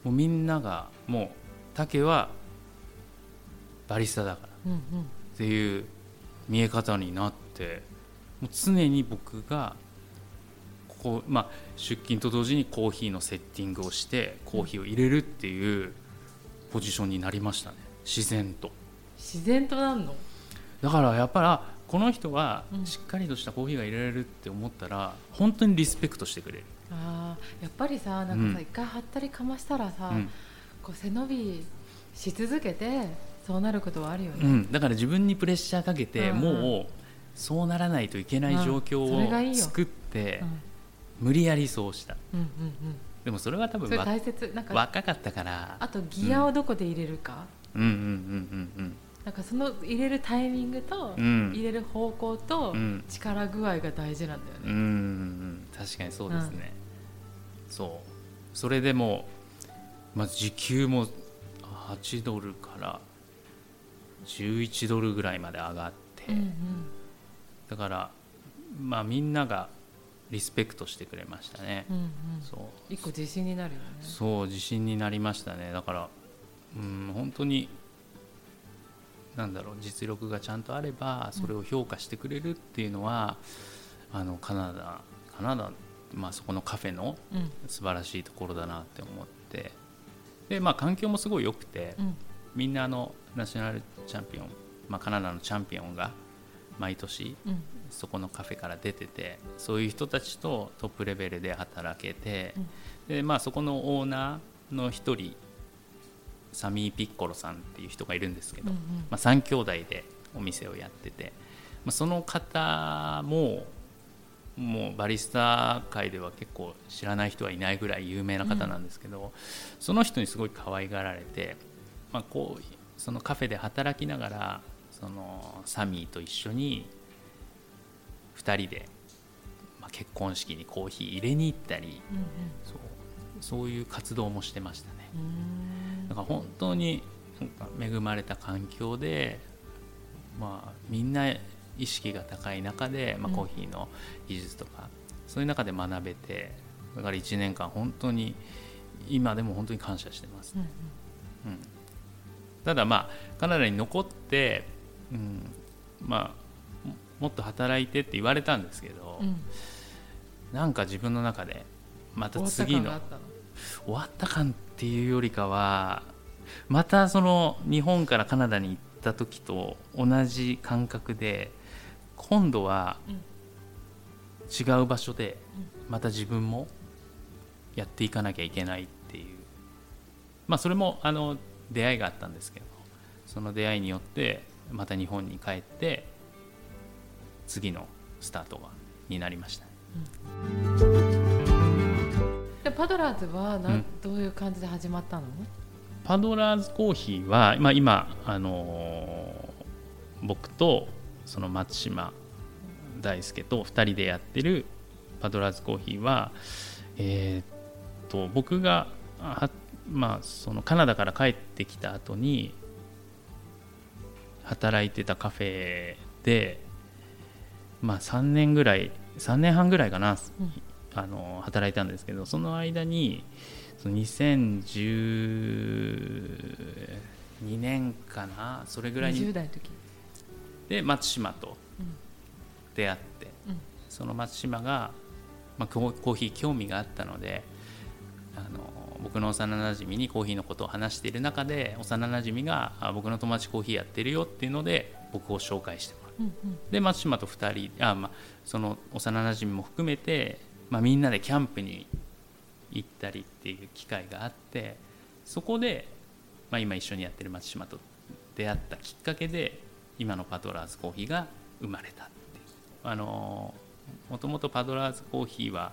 ど、もうみんながもう竹はバリスタだからうんうん。っていう見え方になってもう常に僕がここ、まあ、出勤と同時にコーヒーのセッティングをしてコーヒーを入れるっていうポジションになりましたね。自然と。自然となんの？だからやっぱりあこの人はうん。しっかりとしたコーヒーが入れられるって思ったら本当にリスペクトしてくれる、あーやっぱりさなんかうん。さ一回はったりかましたらさ、うん。こう背伸びし続けてそうなることはあるよね、うん、だから自分にプレッシャーかけて、うんうん。もうそうならないといけない状況を作って、うん無理やりそうした。うんうんでもそれは多分わ大切。なんか若かったから。あとギアをどこで入れるか、うん。うんうんうんなんかその入れるタイミングと、うん。入れる方向と、うん。力具合が大事なんだようんうんうね、ん。確かにそうですね、そう。それでもまず時給も8ドルから11ドルぐらいまで上がって、うんうん。だからまあみんながリスペクトしてくれましたね、うんうん。そう。一個自信になるよね。そう自信になりましたね。だからうん本当になんだろう実力がちゃんとあればそれを評価してくれるっていうのは、あのカナダカナダ、まあ、そこのカフェのうん。素晴らしいところだなって思って。でまあ環境もすごい良くて、うん。みんなあのナショナルチャンピオン、まあ、カナダのチャンピオンが毎年うん。そこのカフェから出ててそういう人たちとトップレベルで働けて、うん。でまあ、そこのオーナーの一人サミー・ピッコロさんっていう人がいるんですけど、うんまあ、3兄弟でお店をやってて、まあ、その方ももうバリスタ界では結構知らない人はいないぐらい有名な方なんですけど、その人にすごい可愛がられて、まあ、こうそのカフェで働きながらそのサミーと一緒に2人で、まあ、結婚式にコーヒー入れに行ったりうんそうそういう活動もしてましたね。うんうん。だから本当に恵まれた環境で、まあ、みんな意識が高い中で、まあ、うん。コーヒーの技術とか、そういう中で学べてだから1年間本当に今でも本当に感謝してます、うんうん。うん、ただまあカナダに残って、うん、まあももっと働いてって言われたんですけど、うん。なんか自分の中でまた次の終わった感っていうよりかはまたその日本からカナダに行った時と同じ感覚で今度はうん。違う場所でまた自分もやっていかなきゃいけないっていう。まあそれもあの出会いがあったんですけどその出会いによってまた日本に帰って次のスタートがになりました。でパドラーズはな、うんどういう感じで始まったの？パドラーズコーヒーは、まあ、今、あのー僕とその松島大輔と2人でやってるパドラーズコーヒーは、えーっと僕がは、まあ、そのカナダから帰ってきた後に働いてたカフェで、まあ、3年ぐらい3年半ぐらいかな、うん。あの働いたんですけどその間にその2012年かなそれぐらい20に代の時。で松島とうん出会って、うん。その松島が、まあ、コーコーヒー興味があったのであの僕の幼なじみにコーヒーのことを話している中で幼なじみがあ僕の友達コーヒーやってるよっていうので僕を紹介してもらう。うんうん。で松島と2人あ、まあ、その幼なじみも含めて、まあ、みんなでキャンプに行ったりっていう機会があってそこで、まあ、今一緒にやってる松島と出会ったきっかけで今のパドラーズコーヒーが生まれたっていう。あのもともとパドラーズコーヒーは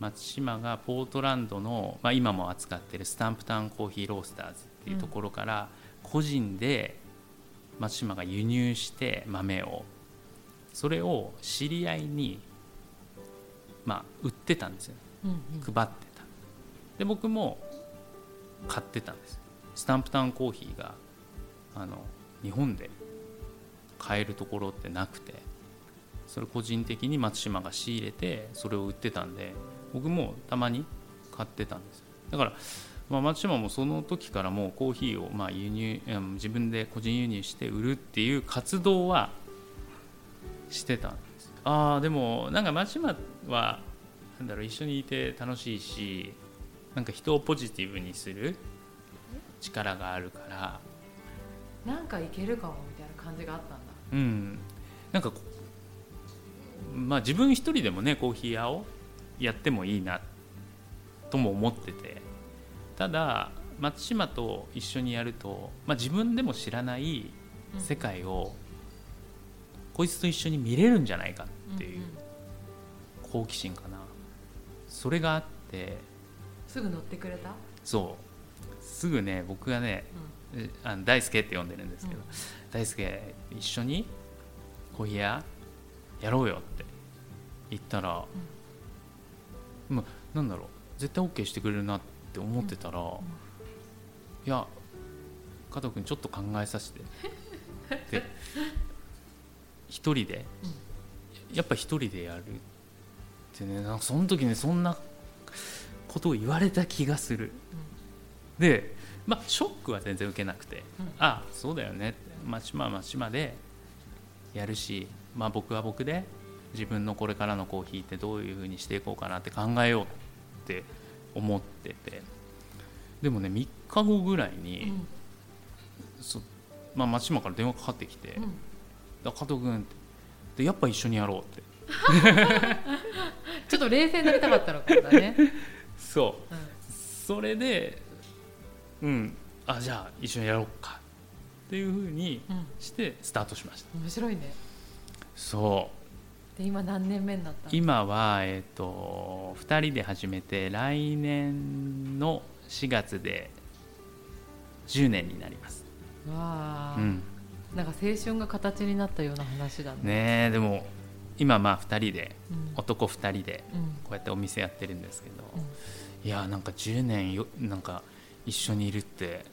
松島がポートランドの、まあ、今も扱ってるスタンプタウンコーヒーロースターズっていうところから個人で松島が輸入して豆を。それを知り合いに、まあ、売ってたんですよ。ね配ってた。で僕も買ってたんですスタンプタウンコーヒーがあの日本で買えるところってなくてそれ個人的に松島が仕入れてそれを売ってたんで僕もたまに買ってたんですだから、まあ、松島もその時からもうコーヒーをまあ輸入うん自分で個人輸入して売るっていう活動はしてたんです。ああでもなんか松島はなんだろう一緒にいて楽しいしなんか人をポジティブにする力があるから。なんかいけるかもみたいな感じがあったんだ。うん。なんかこまあ自分一人でもねコーヒー屋をやってもいいなとも思っててただ松島と一緒にやると、まあ、自分でも知らない世界をこいつと一緒に見れるんじゃないかっていう好奇心かな。それがあって。すぐ乗ってくれた、そう。すぐね僕がねえあの大輔って呼んでるんですけど、うん大輔一緒にコーヒー屋やろうよって言ったら、まあなんだろう。絶対 OK してくれるなって思ってたら、いや加藤君ちょっと考えさせて。って一人で、やっぱ一人でやるってねなんかその時ねそんなことを言われた気がする。でまあショックは全然受けなくて、うん。あそうだよね。ってまあ島はまあ島でやるし、まあ、僕は僕で自分のこれからのコーヒーってどういうふうにしていこうかなって考えようって思ってて。でもね3日後ぐらいに、うん。そまあ、松島から電話かかってきてうん「だ加藤君」ってでやっぱ一緒にやろうって。ちょっと冷静になりたかったのかもだね、そう。うそれでうん。あじゃあ一緒にやろうか。っていうふうにしてスタートしました。面白いね。そうで今何年目になったの今は、えー、と2人で始めて来年の4月で10年になります、わあ、うん、なんか青春が形になったような話だね。ねえでも今まあ2人でうん。男2人でうん。こうやってお店やってるんですけど、うん。いやなんか10年よなんか一緒にいるって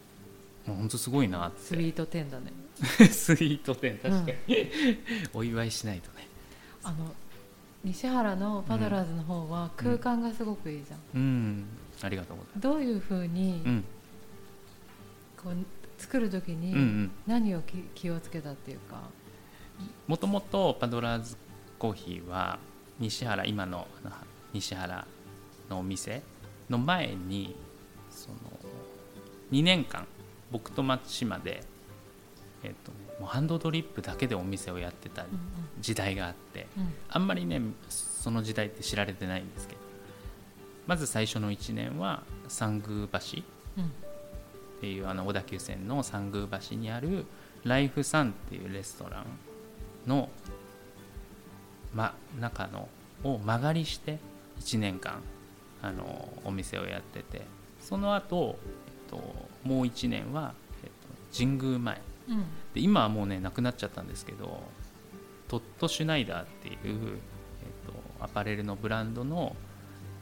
もう本当すごいなって。スイート10だね。スイート店確かに、お祝いしないとねあの西原のパドラーズの方は空間がすごくいいじゃん、うん。ありがとうございどういうふうにますうん。こう作る時うんうにん。何をき気をつけたっていうか、もともとパドラーズコーヒーは西原今の西原のお店の前にその2年間僕と松島で、えっとね、もうハンドドリップだけでお店をやってたうん時代があってうん。あんまりねその時代って知られてないんですけどまず最初の1年は三宮橋うん。っていうあの小田急線の三宮橋にあるライフサンっていうレストランの、ま、中のを間借りして1年間あのお店をやっててその後、えっともう1年は、えっと、神宮前で今はもうねなくなっちゃったんですけどトット・シュナイダーっていう、えっと、アパレルのブランドの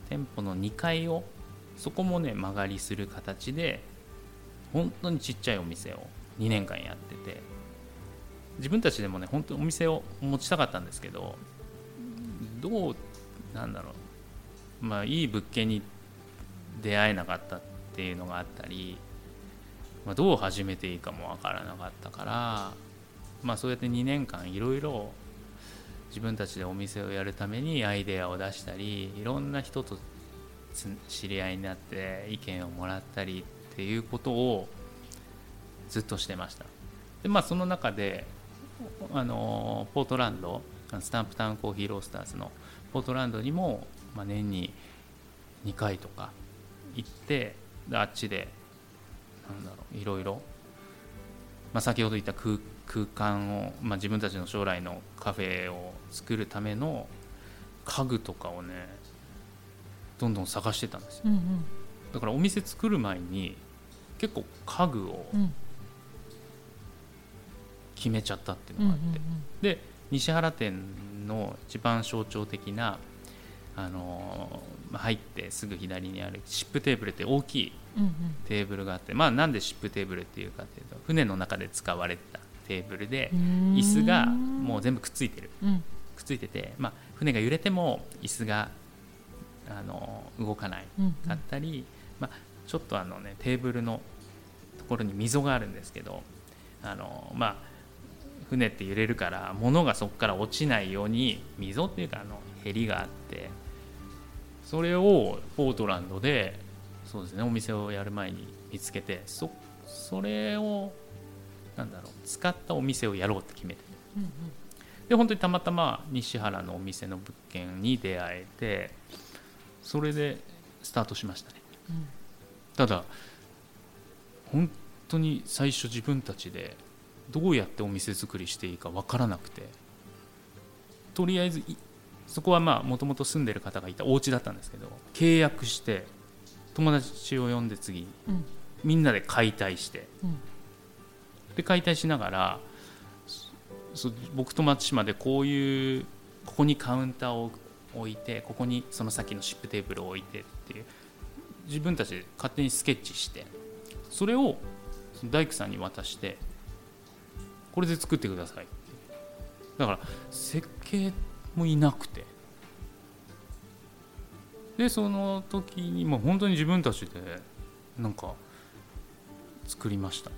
店舗の2階をそこもね間借りする形で本当にちっちゃいお店を2年間やってて自分たちでもね本当にお店を持ちたかったんですけどどうなんだろうまあいい物件に出会えなかったっていうのがあったり、まあ、どう始めていいかもわからなかったから、まあ、そうやって2年間いろいろ自分たちでお店をやるためにアイデアを出したりいろんな人と知り合いになって意見をもらったりっていうことをずっとしてました。でまあその中であのポートランドスタンプタウンコーヒーロースターズのポートランドにも、まあ、年に2回とか行ってあっちでなんだろういろいろ、まあ、先ほど言った空空間を、まあ、自分たちの将来のカフェを作るための家具とかをねどんどん探してたんですよ。うんうん。だからお店作る前に結構家具をうん。決めちゃったっていううんうのがあって、んで西原店の一番象徴的なあの入ってすぐ左にあるシップテーブルって大きいうんうんテーブルがあってまあなんでシップテーブルっていうかっていうと船の中で使われてたテーブルでうん。椅子がもう全部くっついてる。うん。くっついてて、まあ、船が揺れても椅子があの動かないうんかったり、まあ、ちょっとあのねテーブルのところに溝があるんですけどあのまあ船って揺れるから物がそこから落ちないように溝っていうかあのへりがあってそれをポートランドでそうですね。お店をやる前に見つけてそそれをなんだろう使ったお店をやろうって決めて。うんうん。で本当にたまたま西原のお店の物件に出会えてそれでスタートしましたね。うん。ただ本当に最初自分たちでどうやってお店作りしていいか分からなくてとりあえずいそこはまあもともと住んでる方がいたお家だったんですけど契約して友達を呼んで次うん。みんなで解体して。うん。で解体しながら僕と松島でこういうここにカウンターを置いてここにその先のシップテーブルを置いてっていう自分たちで勝手にスケッチしてそれを大工さんに渡してこれで作ってくださいだから設計もいなくてでその時にもう本当に自分たちでなんか作りました。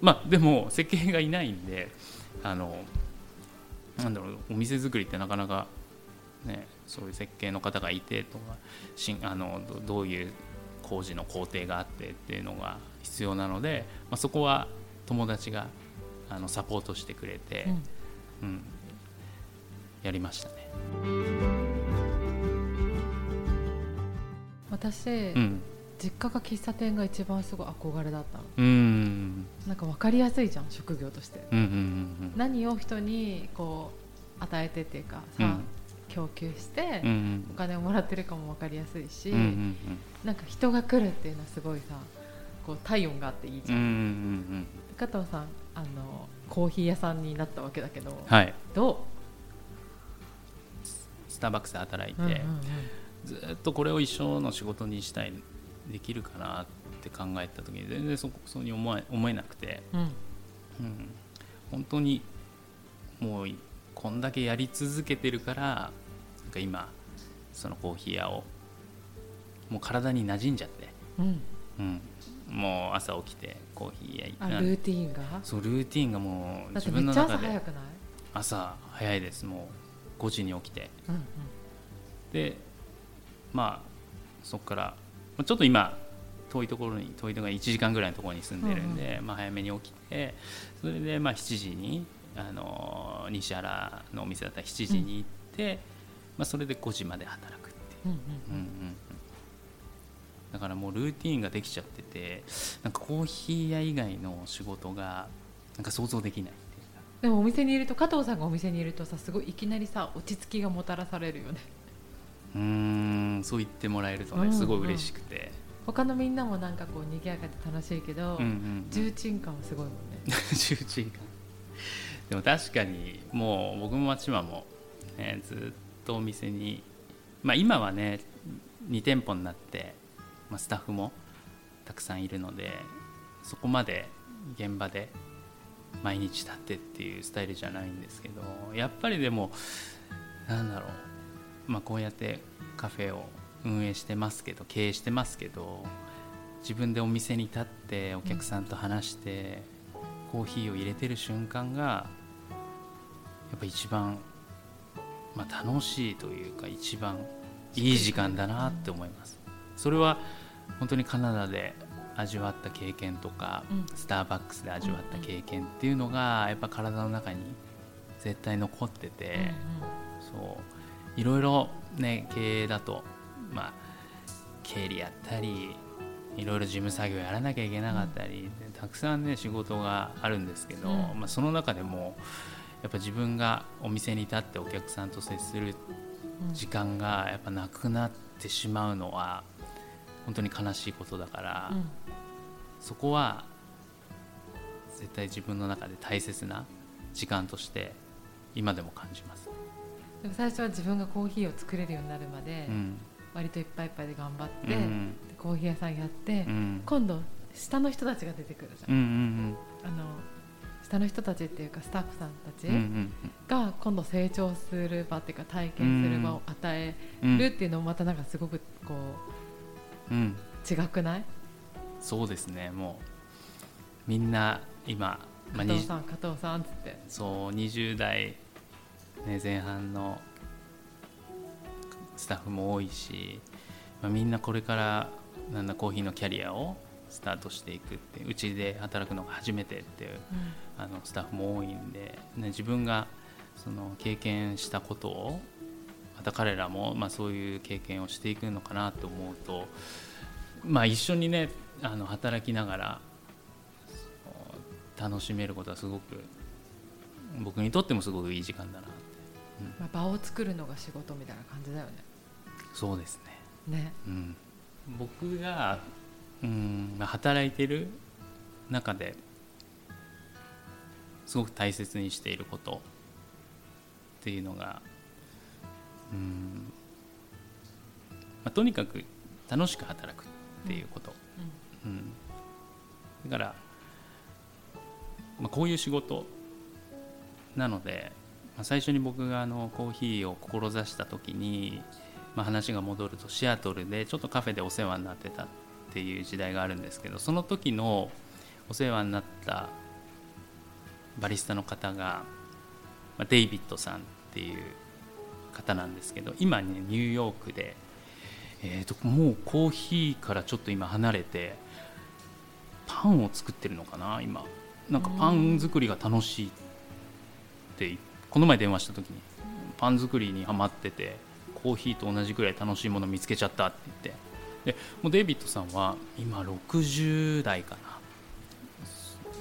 まあでも設計がいないんであのなんだろうお店作りってなかなかねそういう設計の方がいてとかしんあのどどういう工事の工程があってっていうのが必要なので、まあ、そこは友達があのサポートしてくれて、うん。うん、やりましたね。私、うん、実家が喫茶店が一番すごい憧れだったの。うん。なんか分かりやすいじゃん職業として。うんうんうん何を人にこう与えてっていうかさ、うん。供給してうんうんお金をもらってるかも分かりやすいし、うんうんなんか人が来るっていうのはすごいさこう体温があっていいじゃん、うんうんうんうん加藤さんあのコーヒー屋さんになったわけだけど、はい。どスターバックスで働いうて、うんうんうんずっとこれを一生の仕事にしたいできるかなって考えた時に全然そそうに思え思えなくて、うん。うん、本当にもうこんだけやり続けてるからなんか今そのコーヒー屋をもう体に馴染んじゃって、うん。うん、もう朝起きてコーヒー屋行あくルーティーンが？そうルーティンがもう自分の中で。朝早くない、朝早いです。もう5時に起きて。うんうん。でまあそこからまあちょっと今遠いところに遠いところに1時間ぐらいのところに住んでるんで、まあ、早めに起きてそれでまあ7時にあの西原のお店だったら7時に行って、まあ、それで5時まで働くっていう、うんうんうん。うん、だからもうルーティンができちゃっててなんかコーヒー屋以外の仕事がなんか想像できないでもお店にいると加藤さんがお店にいるとさすごいいきなりさ落ち着きがもたらされるよねうーんそう言ってもらえるとうんうん。ねすごい嬉しくて、他のみんなもなんかこう賑やかで楽しいけど、うんうんうん。重鎮感はすごいもんね。重鎮感。でも確かにもう僕も松島も、ね、ずっとお店に、まあ、今はね2店舗になって、まあ、スタッフもたくさんいるのでそこまで現場で毎日立ってっていうスタイルじゃないんですけどやっぱりでもなんだろう、まあ、こうやってカフェを運営してますけど経営してますけど自分でお店に立ってお客さんと話して、コーヒーを入れてる瞬間がやっぱ一番、まあ、楽しいというか一番いい時間だなって思います。それは本当にカナダで味わった経験とか、うん。スターバックスで味わった経験っていうのがやっぱ体の中に絶対残ってて、そういろいろね経営だとまあ経理やったりいろいろ事務作業やらなきゃいけなかったり、でたくさんね仕事があるんですけど、うん。まあ、その中でもやっぱ自分がお店に立ってお客さんと接するうん。時間がやっぱなくなってしまうのは本当に悲しいことだから、うん。そこは絶対自分の中で大切な時間として今でも感じます。でも最初は自分がコーヒーを作れるようになるまで、うん。割といっぱいいっぱいで頑張って、コーヒー屋さんやって、うん。今度下の人たちが出てくるじゃん、あの下の人たちっていうかスタッフさんたちが今度成長する場っていうか体験する場を与えうん。るっていうのもまたなんかすごくこうん。う違くない？そうですね。もうみんな今、まあ、加藤にさん加藤さんっつって。そう20代、ね、前半のスタッフも多いし、まあ、みんなこれからなんだコーヒーのキャリアをスタートしていくってうちで働くのが初めてっていうあのスタッフも多いんで、ね、自分がその経験したことをまた彼らも、まあ、そういう経験をしていくのかなと思うと、まあ、一緒にねあの働きながら楽しめることはすごく僕にとってもすごくいい時間だなまあ、場を作るのが仕事みたいな感じだよね。そうですね。ね、うん、僕が、うん。まあ、働いてる中ですごく大切にしていることっていうのがうん。まあ、とにかく楽しく働くっていうこと、うん、うん、だから、まあ、こういう仕事なので、まあ、最初に僕があのコーヒーを志した時に、まあ、話が戻るとシアトルでちょっとカフェでお世話になってたっていう時代があるんですけどその時のお世話になったバリスタの方が、まあ、デイビッドさんっていう方なんですけど今ねニューヨークで、えーと、もうコーヒーからちょっと今離れてパンを作ってるのかな今。なんかパン作りが楽しいってこの前電話した時にパン作りにはまっててコーヒーと同じくらい楽しいもの見つけちゃったって言って。でもうデイビッドさんは今60代かな、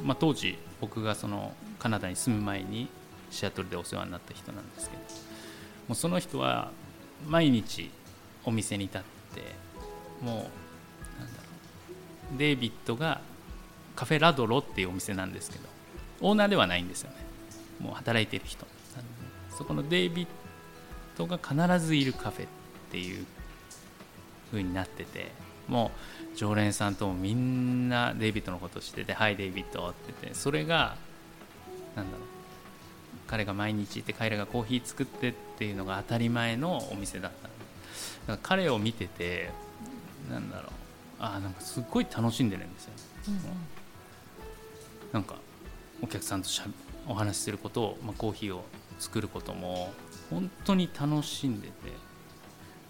まあ、当時僕がそのカナダに住む前にシアトルでお世話になった人なんですけどもうその人は毎日お店に立ってもうなんだろうデイビッドがカフェラドロっていうお店なんですけどオーナーではないんですよね。もう働いてる人。そこのデイビッドが必ずいるカフェっていう風になっててもう常連さんともみんなデイビッドのことを知ってて「はいデイビッド」って言ってそれがなんだろう彼が毎日いて彼がコーヒー作ってっていうのが当たり前のお店だった。だから彼を見ててなんだろうあなんかすっごい楽しんでるんですよ、うんうん、なんかお客さんとしゃお話しすることを、まあ、コーヒーを作ることも本当に楽しんでて。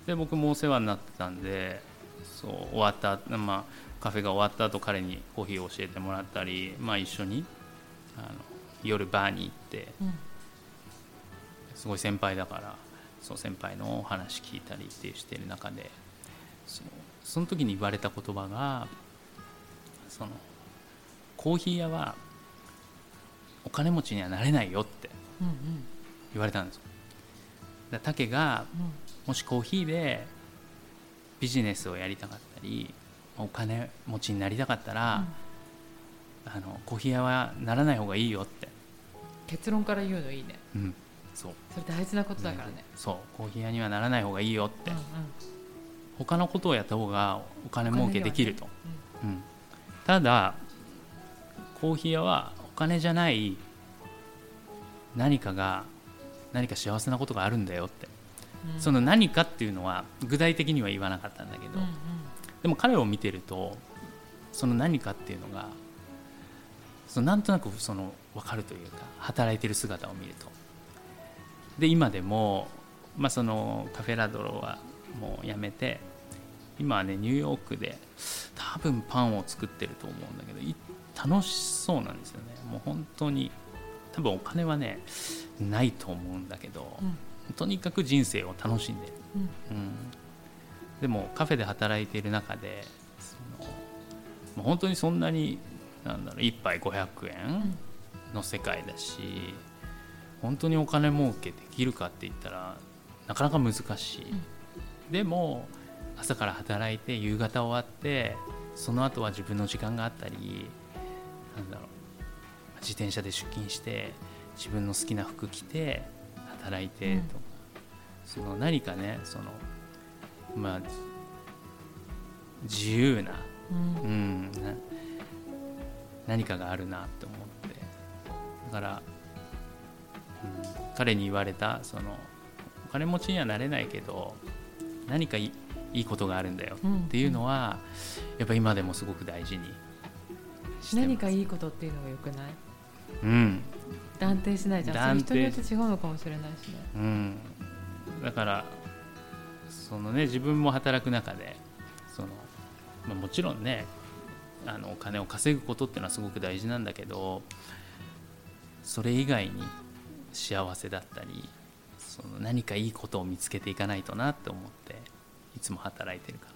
で僕もお世話になってたんでそう終わった、まあ、カフェが終わった後彼にコーヒーを教えてもらったり、まあ、一緒にあの夜バーに行って、うんすごい先輩だからそう先輩のお話聞いたりってしてる中でそのその時に言われた言葉がそのコーヒー屋はお金持ちにはなれないよって。うんうん。言われたんですよ。だ竹がもしコーヒーでビジネスをやりたかったりお金持ちになりたかったら、うん、あのコーヒー屋はならない方がいいよって。結論から言うのいいね、うん、そう。それ大事なことだからね、ね、そう。コーヒー屋にはならない方がいいよって、うんうん、他のことをやった方がお金儲けできると、ねうん、うん、ただコーヒー屋はお金じゃない何かが何か幸せなことがあるんだよって、うん、その何かっていうのは具体的には言わなかったんだけど、うんうん、でも彼を見てるとその何かっていうのがそのなんとなくその分かるというか働いてる姿を見ると。で今でも、まあ、そのカフェラドロはもうやめて今はねニューヨークで多分パンを作ってると思うんだけど楽しそうなんですよね。もう本当に多分お金はねないと思うんだけど、うん、とにかく人生を楽しんでる、うん、うん、でもカフェで働いている中でその本当にそんなになんだろう1杯500円の世界だし、本当にお金儲けできるかって言ったらなかなか難しい、うん、でも朝から働いて夕方終わってその後は自分の時間があったりなんだろう自転車で出勤して自分の好きな服着て働いてとか、うん、その何かねそのまあ自由な,、うん、うん、な何かがあるなって思って。だから彼に言われたそのお金持ちにはなれないけど何かいいことがあるんだよっていうのは、うん、やっぱ今でもすごく大事に何かいいことっていうのがよくない？うん。断定しないじゃん。人によって違うのかもしれないしね、うん、だからそのね自分も働く中でその、まあ、もちろんねあのお金を稼ぐことっていうのはすごく大事なんだけどそれ以外に幸せだったりその何かいいことを見つけていかないとなって思っていつも働いてるか